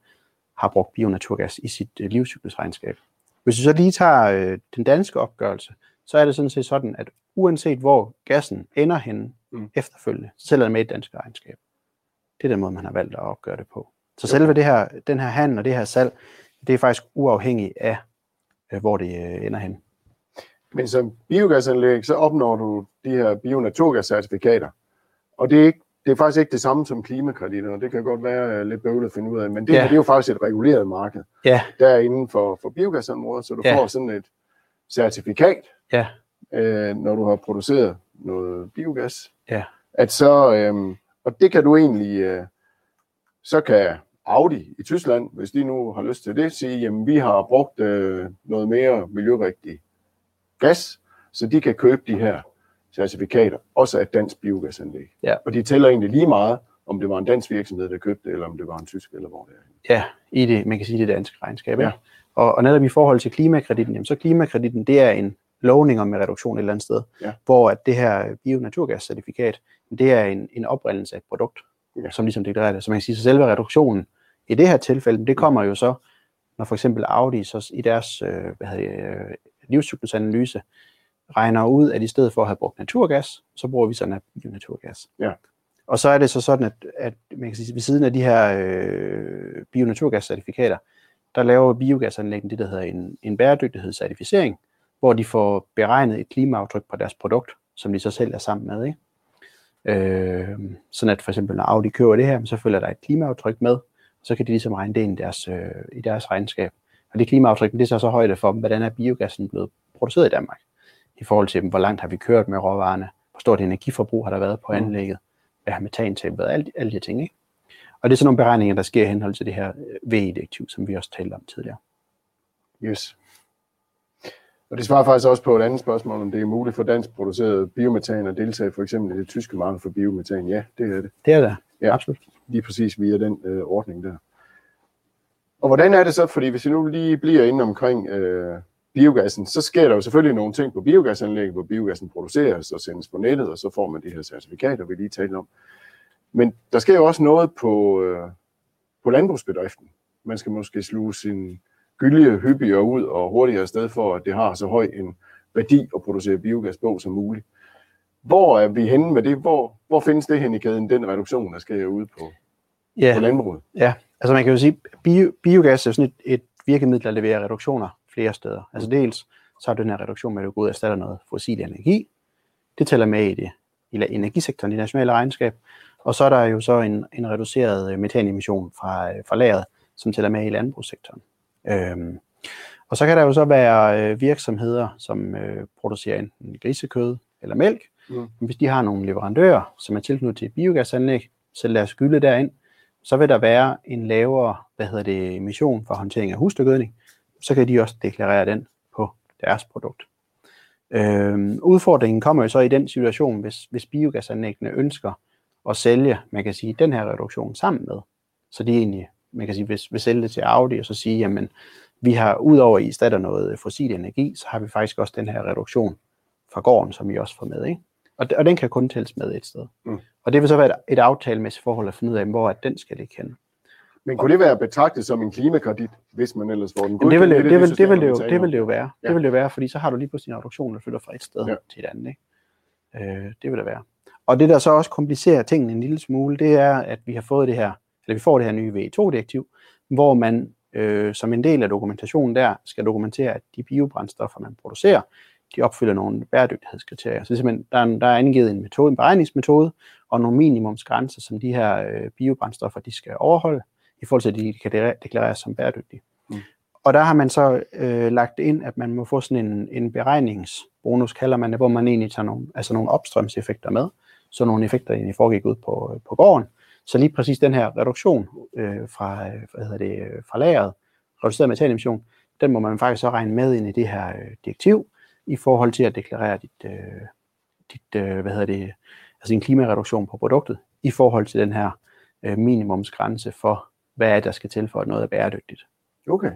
har brugt bionaturgas i sit øh, livscyklusregnskab. Hvis vi så lige tager øh, den danske opgørelse, så er det sådan set sådan, at uanset hvor gassen ender henne Mm. efterfølgende, så tæller det med i et dansk regnskab. Det er den måde, man har valgt at opgøre det på. Så Jo. selve det her, den her handel og det her salg, det er faktisk uafhængigt af, øh, hvor det øh, ender hen. Men som biogasanlæg, så opnår du de her bionaturgascertifikater. Og det er, ikke, det er faktisk ikke det samme som klimakreditter, og det kan godt være lidt bøvlet at finde ud af, men det, ja. Det er jo faktisk et reguleret marked. Ja, Der er inden for, for biogasområdet, så du ja. Får sådan et certifikat, ja, øh, når du har produceret noget biogas. Ja. At så, øh, og det kan du egentlig, øh, så kan Audi i Tyskland, hvis de nu har lyst til det, sige, jamen vi har brugt øh, noget mere miljørigtig gas, så de kan købe de her certifikater, også af et dansk biogasanlæg. Ja. Og de tæller egentlig lige meget, om det var en dansk virksomhed, der købte det, eller om det var en tysk, eller hvor det er. Ja, i det, man kan sige det danske regnskab. Ja. Ja. Og, og netop i forhold til klimakreditten, jamen, så klimakreditten, det er en lovning om en reduktion et eller andet sted, Ja. hvor at det her bio-naturgas-certifikat, det er en, en oprindelse af et produkt, Ja. som ligesom deklarerer det. Så man kan sige, så selve reduktionen i det her tilfælde, det kommer jo så, når for eksempel Audi så i deres øh, hvad hedder livscyklusanalyse regner ud, at i stedet for at have brugt naturgas, så bruger vi sådan en bio-naturgas. Ja. Og så er det så sådan, at, at man kan sige, ved siden af de her øh, bio-naturgas-certifikater, der laver biogasanlæggene det, der hedder en, en bæredygtighedscertificering, hvor de får beregnet et klimaaftryk på deres produkt, som de så selv er sammen med. Ikke? Øh, sådan at for eksempel når Audi køber det her, så følger der et klimaaftryk med, så kan de ligesom regne det ind i deres, øh, i deres regnskab. Og det klimaaftryk, det er så højde for, hvordan er biogassen blevet produceret i Danmark, i forhold til, hvor langt har vi kørt med råvarerne, hvor stort energiforbrug har der været på Mm. anlægget, hvad har metantab været, alle, alle de ting. Ikke? Og det er sådan nogle beregninger, der sker i henhold til det her øh, VE-direktiv, som vi også talte om tidligere. Yes. Og det svarer faktisk også på et andet spørgsmål, om det er muligt for dansk produceret biometan at deltage for eksempel i det tyske marked for biometan. Ja, det er det. Det er det. Ja. Absolut. Lige præcis via den øh, ordning der. Og hvordan er det så, fordi hvis vi nu lige bliver inde omkring øh, biogassen, så sker der jo selvfølgelig nogle ting på biogasanlægget, hvor biogassen produceres og sendes på nettet, og så får man de her certifikater, vi lige talte om. Men der sker jo også noget på, øh, på landbrugsbedriften. Man skal måske sluge sin gyldige hyppigere ud og hurtigere afsted for, at det har så høj en værdi at producere biogas på som muligt. Hvor er vi henne med det? Hvor, hvor findes det hen i kæden, den reduktion, der sker ude på, Ja. på landbruget? Ja, altså man kan jo sige, bio, biogas er sådan et, et virkemiddel, der leverer reduktioner flere steder. Altså dels, så har du den her reduktion med, at du går ud og erstatter noget fossil energi. Det tæller med i det i energisektoren, i det nationale regnskab. Og så er der jo så en, en reduceret øh, metanemission fra, øh, fra lageret, som tæller med i landbrugssektoren. Øhm, og så kan der jo så være øh, virksomheder, som øh, producerer enten grisekød eller mælk. Mm. Men Hvis de har nogle leverandører, som er tilknyttet til et biogasanlæg, sælger deres gylde derind, så vil der være en lavere hvad hedder det, emission for håndtering af husdyrgødning. Så kan de også deklarere den på deres produkt. Øhm, udfordringen kommer jo så i den situation, hvis, hvis biogasanlæggene ønsker at sælge, man kan sige, den her reduktion sammen med. Så de egentlig, man kan sige, hvis vi sælger det til Audi, og så sige, jamen, vi har udover i stedet noget fossil energi, så har vi faktisk også den her reduktion fra gården, som vi også får med. Ikke? Og, og den kan kun tælles med et sted. Mm. Og det vil så være et, et aftalemæssigt forhold at finde ud af, hvor at den skal ligge hen. Men kunne det være betragtet som en klimakredit, hvis man ellers får den Men det vil det, godkendt? det, vil, det, vil det, jo, det vil det jo være. Ja. Det vil det jo være, fordi så har du lige pludselig en reduktion, der flytter fra et sted Ja. ja. til et andet. Ikke? Øh, det vil det være. Og det, der så også komplicerer tingene en lille smule, det er, at vi har fået det her, eller vi får det her nye VE2-direktiv, hvor man øh, som en del af dokumentationen der skal dokumentere, at de biobrændstoffer, man producerer, de opfylder nogle bæredygtighedskriterier. Så det er simpelthen, der, er, der er angivet en metode, en beregningsmetode, og nogle minimumsgrænser, som de her øh, biobrændstoffer, de skal overholde, i forhold til, at de kan deklar- deklareres som bæredygtige. Mm. Og der har man så øh, lagt ind, at man må få sådan en, en beregningsbonus, kalder man det, hvor man egentlig tager nogle, altså nogle opstrømseffekter med, så nogle effekter egentlig foregik ud på, på gården. Så lige præcis den her reduktion øh, fra, øh, hvad hedder det, øh, fra lageret, reduceret metanemission, den må man faktisk så regne med ind i det her øh, direktiv, i forhold til at deklarere dit, øh, dit øh, hvad hedder det, altså din klimareduktion på produktet, i forhold til den her øh, minimumsgrænse for, hvad er der skal til for, at noget er bæredygtigt. Okay.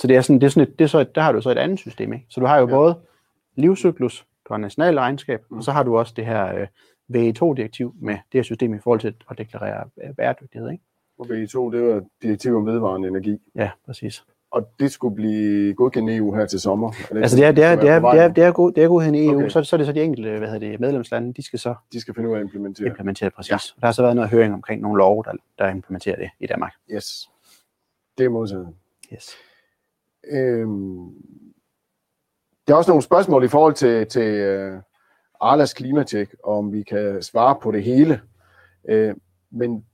Så det er sådan, det er sådan et, det er så et, der har du så et andet system, ikke? Så du har jo Ja. ja. både livscyklus, du har national regnskab, Mm. og så har du også det her øh, VE2-direktiv med det her system i forhold til at deklarere øh, bæredygtighed, ikke? Og VE2, det var direktiv om vedvarende energi. Ja, præcis. Og det skulle blive godkendt i EU her til sommer. Er Altså det er, det er, det er, det er, det er, god, det er godheden i EU, Okay. så, så er det så de enkelte hvad hedder det, medlemslande, de skal så De skal finde ud af at implementere. implementere det præcis. Ja. Og der har så været noget høring omkring nogle love, der, der implementerer det i Danmark. Yes. Det er modtaget. Yes. Øhm, der er også nogle spørgsmål i forhold til, til uh, Arlas klimatjek, om vi kan svare på det hele. Uh, men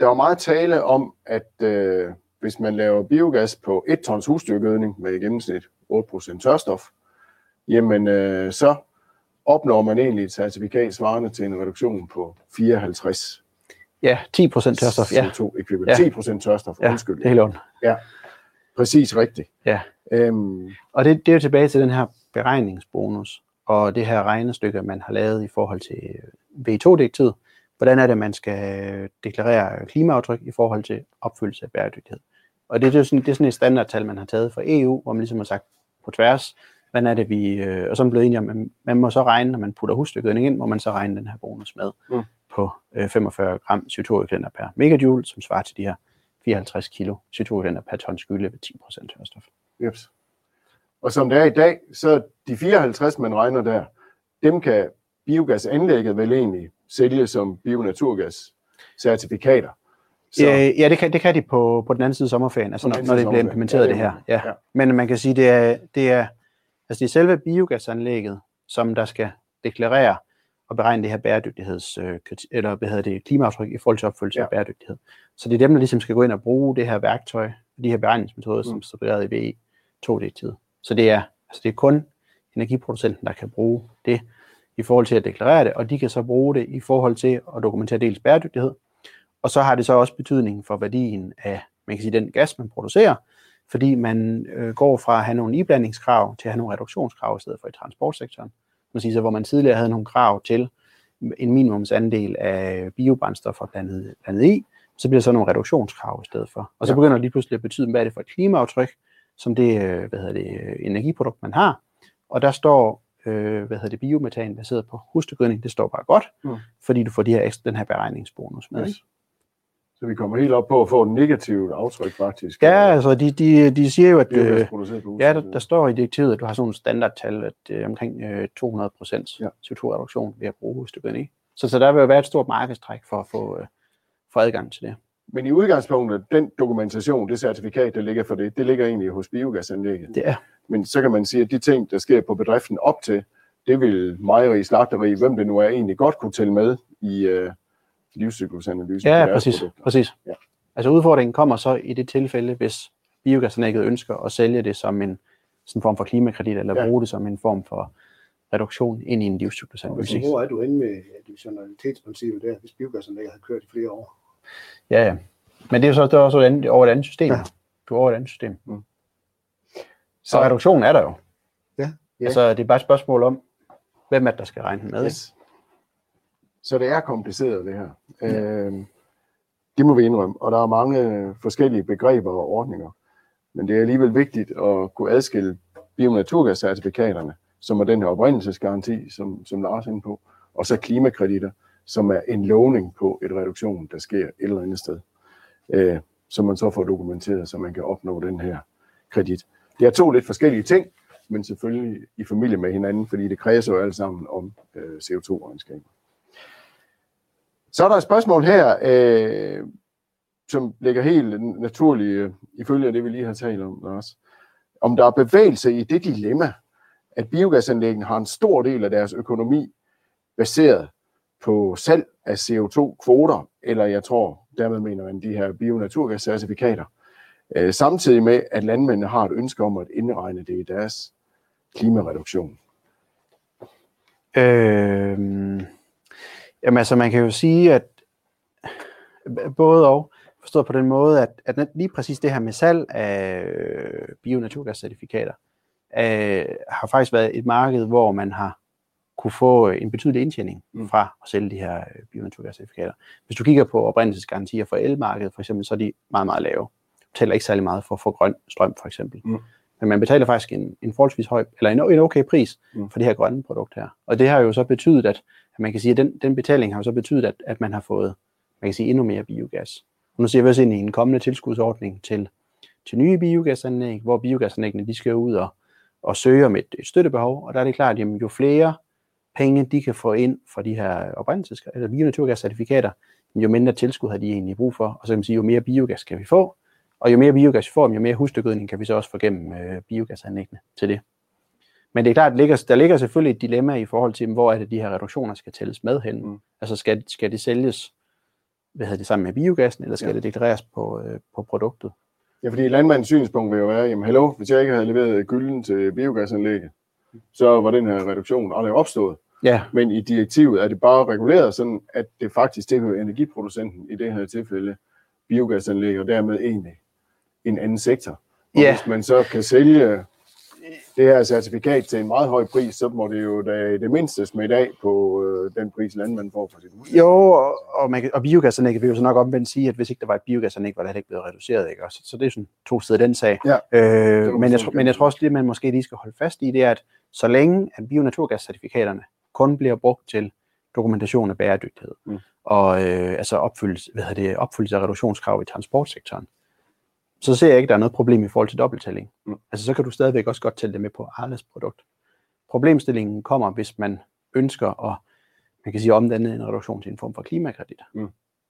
der var meget tale om, at uh, hvis man laver biogas på 1 tons husdyrgødning med i gennemsnit 8% tørstof, jamen uh, så opnår man egentlig et certifikat svarende til en reduktion på 54 Ja, 10 procent tørstof. Ja, CO2 ekvivalent. Ja. 10 procent tørstof, ja undskyld. det er helt ondt. Præcis rigtigt. Ja. Øhm, Og det, det er jo tilbage til den her beregningsbonus, og det her regnestykke, man har lavet i forhold til V2-direktivet, hvordan er det, man skal deklarere klimaaftryk i forhold til opfyldelse af bæredygtighed. Og det, det, er sådan, det er sådan et standardtal, man har taget fra EU, hvor man ligesom har sagt på tværs, hvad er det, vi, øh, og så er man blevet enige om, at man må så regne, når man putter husstykket ind, må man så regne den her bonus med mm. på øh, 45 gram CO2-ekvivalenter per megajoule, som svarer til de her 54 kilo CO2-ekvivalenter per ton skylde ved 10 procent tørstof. Yes. Og som det er i dag, så de 54, man regner der, dem kan biogasanlægget vel egentlig sælge som bionaturgas certifikater. Så. Ja, ja det, kan, det kan de på, på den anden side af sommerferien, altså når, når det bliver implementeret ja, det, her. Ja. ja. Men man kan sige, det er, det er, altså det er selve biogasanlægget, som der skal deklarere og beregne det her bæredygtigheds, øh, eller hvad hedder det, klimaaftryk i forhold til opfølgelse ja. af bæredygtighed. Så det er dem, der ligesom skal gå ind og bruge det her værktøj, de her beregningsmetoder, mm. som er beskrevet i VE 2-direktivet. Så det er, altså det er kun energiproducenten, der kan bruge det i forhold til at deklarere det, og de kan så bruge det i forhold til at dokumentere dels bæredygtighed, og så har det så også betydning for værdien af man kan sige, den gas, man producerer, fordi man øh, går fra at have nogle iblandingskrav til at have nogle reduktionskrav i stedet for i transportsektoren. Man siger, så, hvor man tidligere havde nogle krav til en minimumsandel af biobrændstoffer blandet, blandet i, så bliver der så nogle reduktionskrav i stedet for. Og så ja. begynder det lige pludselig at betyde, hvad er det for et klimaaftryk, som det, øh, hvad hedder det energiprodukt, man har. Og der står øh, hvad hedder det, biometan baseret på hustegødning, det står bare godt, mm. fordi du får de her ekstra, den her beregningsbonus med. Yes. Så vi kommer helt op på at få et negativt aftryk faktisk. Ja, altså de, de, de siger jo, at øh, ja, der, der står i direktivet, at du har sådan et standardtal, at det er omkring øh, 200 ja. CO2-reduktion ved at bruge hustegødning. Så, så der vil jo være et stort markedstræk for at få, øh, få adgang til det. Men i udgangspunktet, den dokumentation, det certifikat, der ligger for det, det ligger egentlig hos biogasanlægget. Det er. Men så kan man sige, at de ting, der sker på bedriften op til, det vil mejeri, slagteri, hvem det nu er, egentlig godt kunne tælle med i øh, livscyklusanalysen. Ja, præcis. Produkter. præcis. Ja. Altså udfordringen kommer så i det tilfælde, hvis biogasanlægget ønsker at sælge det som en sådan form for klimakredit, eller ja. bruge det som en form for reduktion ind i en livscyklusanalyse. Hvor er du inde med additionalitetsprincippet der, hvis biogasanlægget har kørt i flere år? Ja, ja. Men det er så det er også over et andet system. Ja. Du er over et andet system. Mm. Så reduktionen er der jo. Ja. ja. Altså, det er bare et spørgsmål om, hvem er der skal regne med. Yes. Så det er kompliceret, det her. Ja. Øh, det må vi indrømme. Og der er mange forskellige begreber og ordninger. Men det er alligevel vigtigt at kunne adskille bionaturgascertifikaterne, som er den her oprindelsesgaranti, som, som Lars er inde på, og så klimakreditter, som er en lovning på et reduktion, der sker et eller andet sted, øh, som man så får dokumenteret, så man kan opnå den her kredit. Det er to lidt forskellige ting, men selvfølgelig i familie med hinanden, fordi det kræver jo alt sammen om øh, CO2-regnskaber. Så er der et spørgsmål her, øh, som ligger helt naturligt øh, ifølge det, vi lige har talt om, Lars. Om der er bevægelse i det dilemma, at biogasanlæggene har en stor del af deres økonomi baseret på salg af CO2-kvoter, eller jeg tror, dermed mener man de her bionaturgascertifikater, øh, samtidig med, at landmændene har et ønske om at indregne det i deres klimareduktion. Øh, jamen altså, man kan jo sige, at både og, forstået på den måde, at, at lige præcis det her med salg af bionaturgascertifikater, øh, har faktisk været et marked, hvor man har kunne få en betydelig indtjening mm. fra at sælge de her øh, bionaturgascertifikater. Hvis du kigger på oprindelsesgarantier for elmarkedet, for eksempel, så er de meget, meget lave. Du betaler ikke særlig meget for at få grøn strøm, for eksempel. Mm. Men man betaler faktisk en, en forholdsvis høj, eller en, en okay pris mm. for det her grønne produkt her. Og det har jo så betydet, at man kan sige, at den, den betaling har jo så betydet, at, at man har fået man kan sige, endnu mere biogas. Og nu ser vi også ind i en kommende tilskudsordning til, til nye biogasanlæg, hvor biogasanlæggene de skal ud og, og søge om et, et støttebehov, og der er det klart, at jamen, jo flere penge, de kan få ind fra de her oprindelses, eller bionaturgascertifikater, jo mindre tilskud har de egentlig brug for, og så kan man sige, jo mere biogas kan vi få, og jo mere biogas vi får, jo mere husdyrgødning kan vi så også få gennem øh, biogasanlæggene til det. Men det er klart, der ligger, der ligger selvfølgelig et dilemma i forhold til, hvor er det, de her reduktioner skal tælles med hen. Mm. Altså skal, skal det sælges hvad hedder det, sammen med biogassen, eller skal ja. det deklareres på, øh, på produktet? Ja, fordi landmandens synspunkt vil jo være, jamen hallo, hvis jeg ikke havde leveret gylden til biogasanlægget, så var den her reduktion aldrig opstået. Ja. Men i direktivet er det bare reguleret sådan, at det faktisk tilhører energiproducenten, i det her tilfælde biogasanlæg, og dermed egentlig en anden sektor. Og ja. hvis man så kan sælge det her certifikat til en meget høj pris, så må det jo da det mindste smidt af på øh, den pris, landmanden får for sit hus. Jo, og, og, man kan, og biogasanlæg vil jo så nok omvendt sige, at hvis ikke der var et biogasanlæg, var det heller ikke blevet reduceret. Ikke? Også, så det er sådan to sider den sag. Ja, øh, men, jeg, tro- men jeg tror også lige, at man måske lige skal holde fast i, det er, at så længe at bionaturgascertifikaterne kun bliver brugt til dokumentation af bæredygtighed, Mm. og øh, altså opfyldelse, hvad hedder det, opfyldelse af reduktionskrav i transportsektoren, så ser jeg ikke, at der er noget problem i forhold til dobbelttælling. Mm. Altså så kan du stadigvæk også godt tælle det med på Arles produkt. Problemstillingen kommer, hvis man ønsker at man kan sige, omdanne en reduktion til en form for klimakredit. Mm.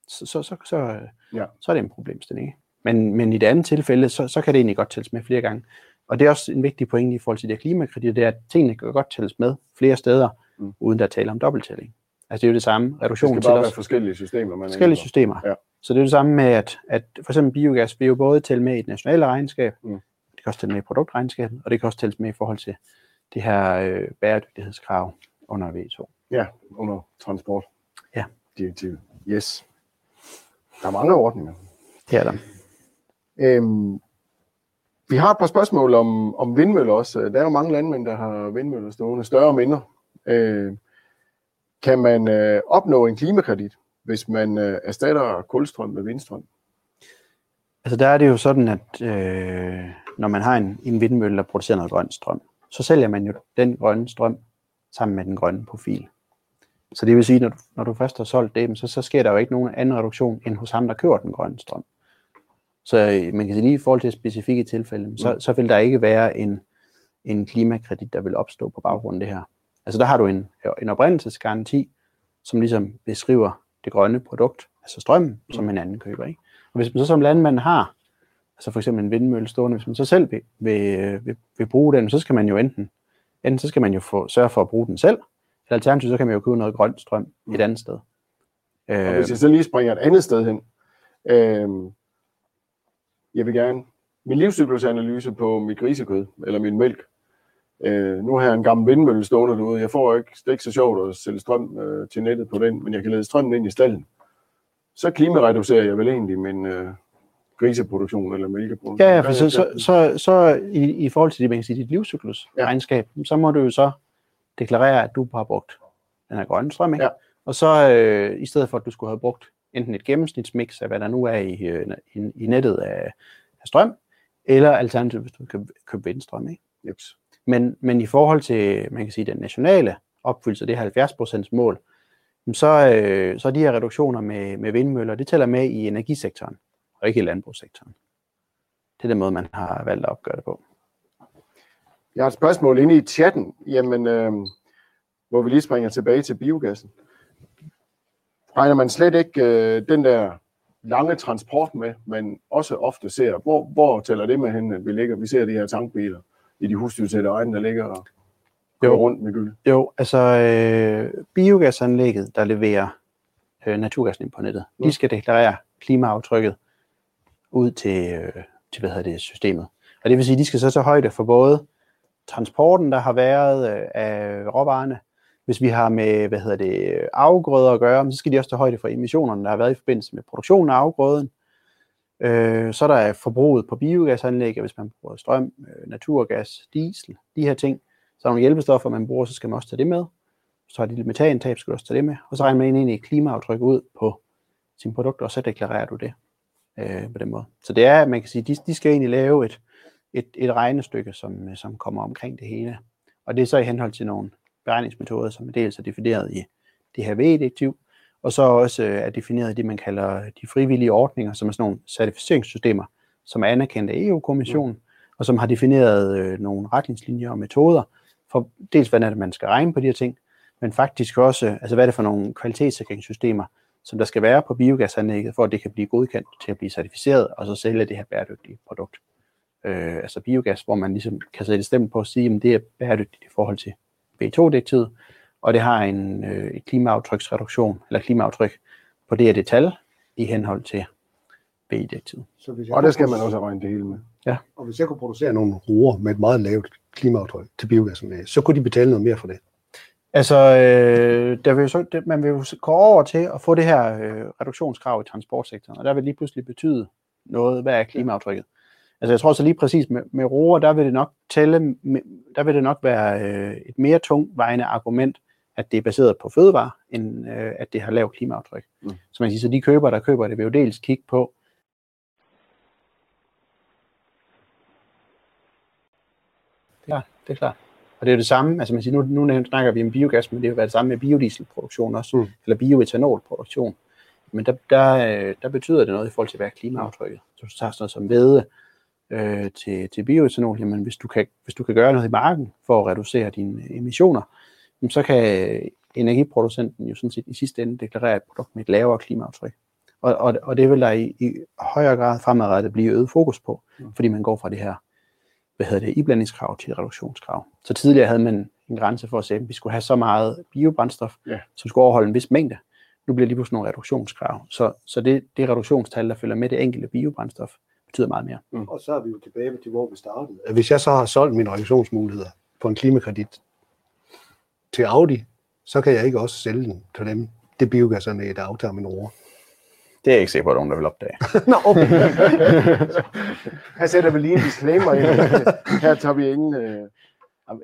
Så, så, så, så, Ja. så er det en problemstilling. ikke? Men, men i det andet tilfælde, så, så kan det egentlig godt tælles med flere gange. Og det er også en vigtig pointe i forhold til det her klimakredit, det er, at tingene kan godt tælles med flere steder, Mm. mm. uden der er tale om dobbelttælling. Altså det er jo det samme. Det Reduktion skal til bare være forskellige systemer. Man forskellige systemer. Ja. Så det er det samme med, at, at for eksempel biogas vil jo både tælle med i et nationale regnskab, Mm. det kan også tælle med i produktregnskabet, og det kan også tælles med i forhold til det her øh, bæredygtighedskrav under V2. Ja, under transport. Ja. Direktivet. Yes. Der er mange ordninger. Det er der. Øhm, vi har et par spørgsmål om, om vindmøller også. Der er jo mange landmænd, der har vindmøller stående, større og mindre. Øh, kan man øh, opnå en klimakredit, hvis man øh, erstatter kulstrøm med vindstrøm? Altså der er det jo sådan, at øh, når man har en, en vindmølle, der producerer noget grøn strøm, så sælger man jo den grønne strøm sammen med den grønne profil. Så det vil sige, når du, når du først har solgt det, så, så sker der jo ikke nogen anden reduktion end hos ham, der kører den grønne strøm. Så øh, man kan sige lige i forhold til specifikke tilfælde, så, så vil der ikke være en, en klimakredit, der vil opstå på baggrund af det her. Altså der har du en, en oprindelsesgaranti, som ligesom beskriver det grønne produkt, altså strømmen, som en anden køber. Ikke? Og hvis man så som landmand har, altså for eksempel en vindmølle stående, hvis man så selv vil, vil, vil, vil bruge den, så skal man jo enten, enten så skal man jo få, sørge for at bruge den selv, eller alternativt så kan man jo købe noget grønt strøm et andet sted. Og Øh, hvis jeg så lige springer et andet sted hen. Øh, jeg vil gerne min livscyklusanalyse på mit grisekød, eller min mælk. Øh, nu har jeg en gammel vindmølle stående derude. Jeg får ikke, det er ikke så sjovt at sælge strøm øh, til nettet på den, men jeg kan lede strømmen ind i stallen. Så klimareducerer jeg vel egentlig min øh, griseproduktion eller mælkeproduktion. Ja, ja, for så, så, så, så i, i forhold til det, man kan sige, dit livscyklus Ja. regnskab, så må du jo så deklarere, at du har brugt den her grønne strøm, ikke? Ja. Og så øh, i stedet for, at du skulle have brugt enten et gennemsnitsmix af, hvad der nu er i, øh, i, i nettet af, af strøm, eller alternativt, hvis du kan købe vindstrøm, ikke? Jeps. Men, men i forhold til, man kan sige, den nationale opfyldelse, det 70% mål, så, øh, så er de her reduktioner med, med vindmøller, det tæller med i energisektoren, og ikke i landbrugssektoren. Det er den måde, man har valgt at opgøre det på. Jeg har et spørgsmål inde i chatten, jamen, øh, hvor vi lige springer tilbage til biogassen. Regner man slet ikke øh, den der lange transport med, men også ofte ser, hvor, hvor tæller det med hen, at vi ligger, vi ser de her tankbiler i de husdyrtætte egne, der ligger og Jo. rundt med gyld. Jo, altså øh, biogasanlægget, der leverer øh, naturgasen ind på nettet, Mm. de skal deklarere klimaaftrykket ud til, øh, til hvad hedder det, systemet. Og det vil sige, de skal så tage højde for både transporten, der har været øh, af råvarerne. Hvis vi har med hvad hedder det, afgrøder at gøre, så skal de også tage højde for emissionerne, der har været i forbindelse med produktionen af afgrøden. Øh, så er der forbruget på biogasanlæg, hvis man bruger strøm, øh, naturgas, diesel, de her ting. Så er der nogle hjælpestoffer, man bruger, så skal man også tage det med. Så har de lidt metantab, skal du også tage det med. Og så regner man egentlig klimaaftryk ud på sine produkter, og så deklarerer du det øh, på den måde. Så det er, man kan sige, de, de skal egentlig lave et, et, et regnestykke, som, øh, som kommer omkring det hele. Og det er så i henhold til nogle beregningsmetoder, som er dels er defineret i det her V-direktiv, og så også øh, er defineret i det, man kalder de frivillige ordninger, som er sådan nogle certificeringssystemer, som er anerkendt af EU-kommissionen, og som har defineret øh, nogle retningslinjer og metoder for dels, hvordan det, man skal regne på de her ting, men faktisk også, altså hvad er det for nogle kvalitetssikringssystemer, som der skal være på biogasanlægget, for at det kan blive godkendt til at blive certificeret, og så sælge det her bæredygtige produkt. Øh, altså biogas, hvor man ligesom kan sætte stemme på at sige, at det er bæredygtigt i forhold til B2-direktivet, og det har en øh, et klimaaftryksreduktion, eller klimaaftryk på det her detal i henhold til jeg Og der skal man også have regnet det hele med. Og hvis jeg kunne producere nogle roer med et meget lavt klimaaftryk til biogasanlæg, så kunne de betale noget mere for det. Altså, øh, der vil jo så, det, man vil jo gå over til at få det her øh, reduktionskrav i transportsektoren, og der vil lige pludselig betyde noget, hvad er klimaaftrykket. Altså jeg tror så lige præcis med, med roer, der vil det nok tælle, med- der vil det nok være øh, et mere tungt vejende argument, at det er baseret på fødevare, end øh, at det har lavt klimaaftryk. Mm. Så man kan sige, så de køber, der køber det, vil jo dels kigge på, det er, det er klart. Og det er jo det samme, altså man siger, nu, nu snakker vi om biogas, men det vil være det samme med biodieselproduktion også, Mm. eller bioetanolproduktion. Men der, der, øh, der betyder det noget i forhold til, hvad klimaaftrykket. Så hvis du tager sådan noget som hvede øh, til, til bioetanol, jamen hvis du, kan, hvis du kan gøre noget i marken for at reducere dine emissioner, så kan energiproducenten jo sådan set i sidste ende deklarere et produkt med et lavere klimaaftryk. Og, og, og det vil der i, i højere grad fremadrettet blive øget fokus på, Mm. fordi man går fra det her hvad hedder det, iblandingskrav til reduktionskrav. Så tidligere havde man en grænse for at sige, at vi skulle have så meget biobrændstof, Ja. som skulle overholde en vis mængde. Nu bliver det lige pludselig nogle reduktionskrav. Så, så det, det reduktionstal, der følger med det enkelte biobrændstof, betyder meget mere. Og så er vi jo tilbage til, hvor vi startede. Hvis jeg så har solgt mine reduktionsmuligheder på en klimakredit til Audi, så kan jeg ikke også sælge den til dem. Det biogasanlæg, der aftager min ord. Det er jeg ikke sikker på, at nogen der vil opdage. (laughs) Nå, okay. (laughs) Her sætter vi lige en disclaimer ind. Her tager vi ingen øh,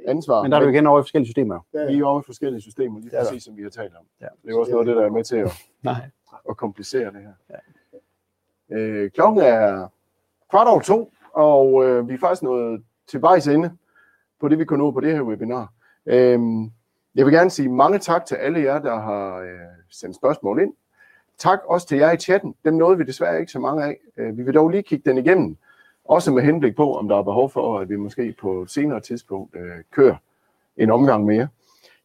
ansvar. Men der er du igen over i forskellige systemer. Vi er jo over i forskellige systemer, lige er der. præcis som vi har talt om. Ja. Det er også noget af det, der er med til at, Nej. at komplicere det her. Øh, klokken er kvart over to, og øh, vi er faktisk nået til vejs ende på det, vi kunne nå på det her webinar. Øh, jeg vil gerne sige mange tak til alle jer, der har øh, sendt spørgsmål ind. Tak også til jer i chatten. Dem nåede vi desværre ikke så mange af. Øh, vi vil dog lige kigge den igennem. Også med henblik på, om der er behov for, at vi måske på et senere tidspunkt øh, kører en omgang mere.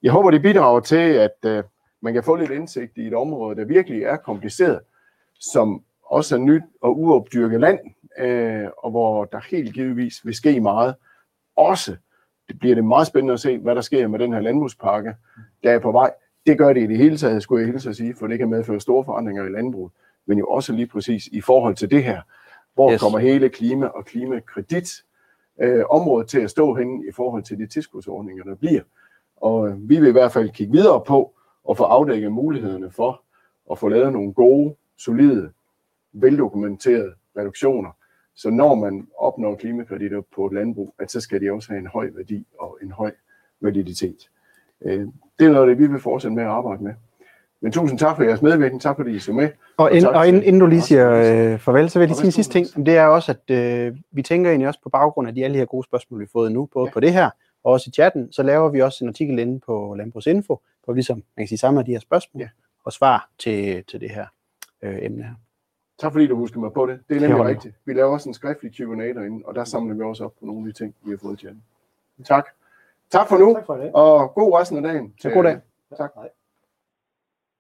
Jeg håber, det bidrager til, at øh, man kan få lidt indsigt i et område, der virkelig er kompliceret, som også er nyt og uopdyrket land, øh, og hvor der helt givetvis vil ske meget. Også det bliver det meget spændende at se, hvad der sker med den her landbrugspakke, der er på vej. Det gør det i det hele taget, skulle jeg hilse at sige, for det kan medføre store forandringer i landbruget, men jo også lige præcis i forhold til det her. Hvor yes. Kommer hele klima- og klimakredit øh, området til at stå henne i forhold til de tilskudsordninger, der bliver. Og øh, vi vil i hvert fald kigge videre på og få afdækket mulighederne for at få lavet nogle gode, solide, veldokumenterede reduktioner. Så når man opnår klimakreditter på et landbrug, at så skal de også have en høj værdi og en høj validitet. Øh, Det er noget, det vi vil fortsætte med at arbejde med. Men tusind tak for jeres medvirkning. Tak fordi I så med. Og, ind, tak og inden, inden du lige siger øh, farvel, så vil jeg lige Og sige en sidste ting. Det er også, at øh, vi tænker egentlig også på baggrund af de alle de her gode spørgsmål, vi har fået nu, både ja. på det her og også i chatten, så laver vi også en artikel inde på Landbrugsinfo, hvor vi ligesom, man kan sige, samler de her spørgsmål Ja. og svar til, til det her øh, emne her. Tak fordi du husker mig på det. Det er nemlig rigtigt. Vi laver også en skriftlig Q&A derinde, og der samler vi også op på nogle af de ting, vi har fået i chatten. Tak. Tak for nu, Tak for det. og god resten af dagen. Så god dag. Tak. Hej.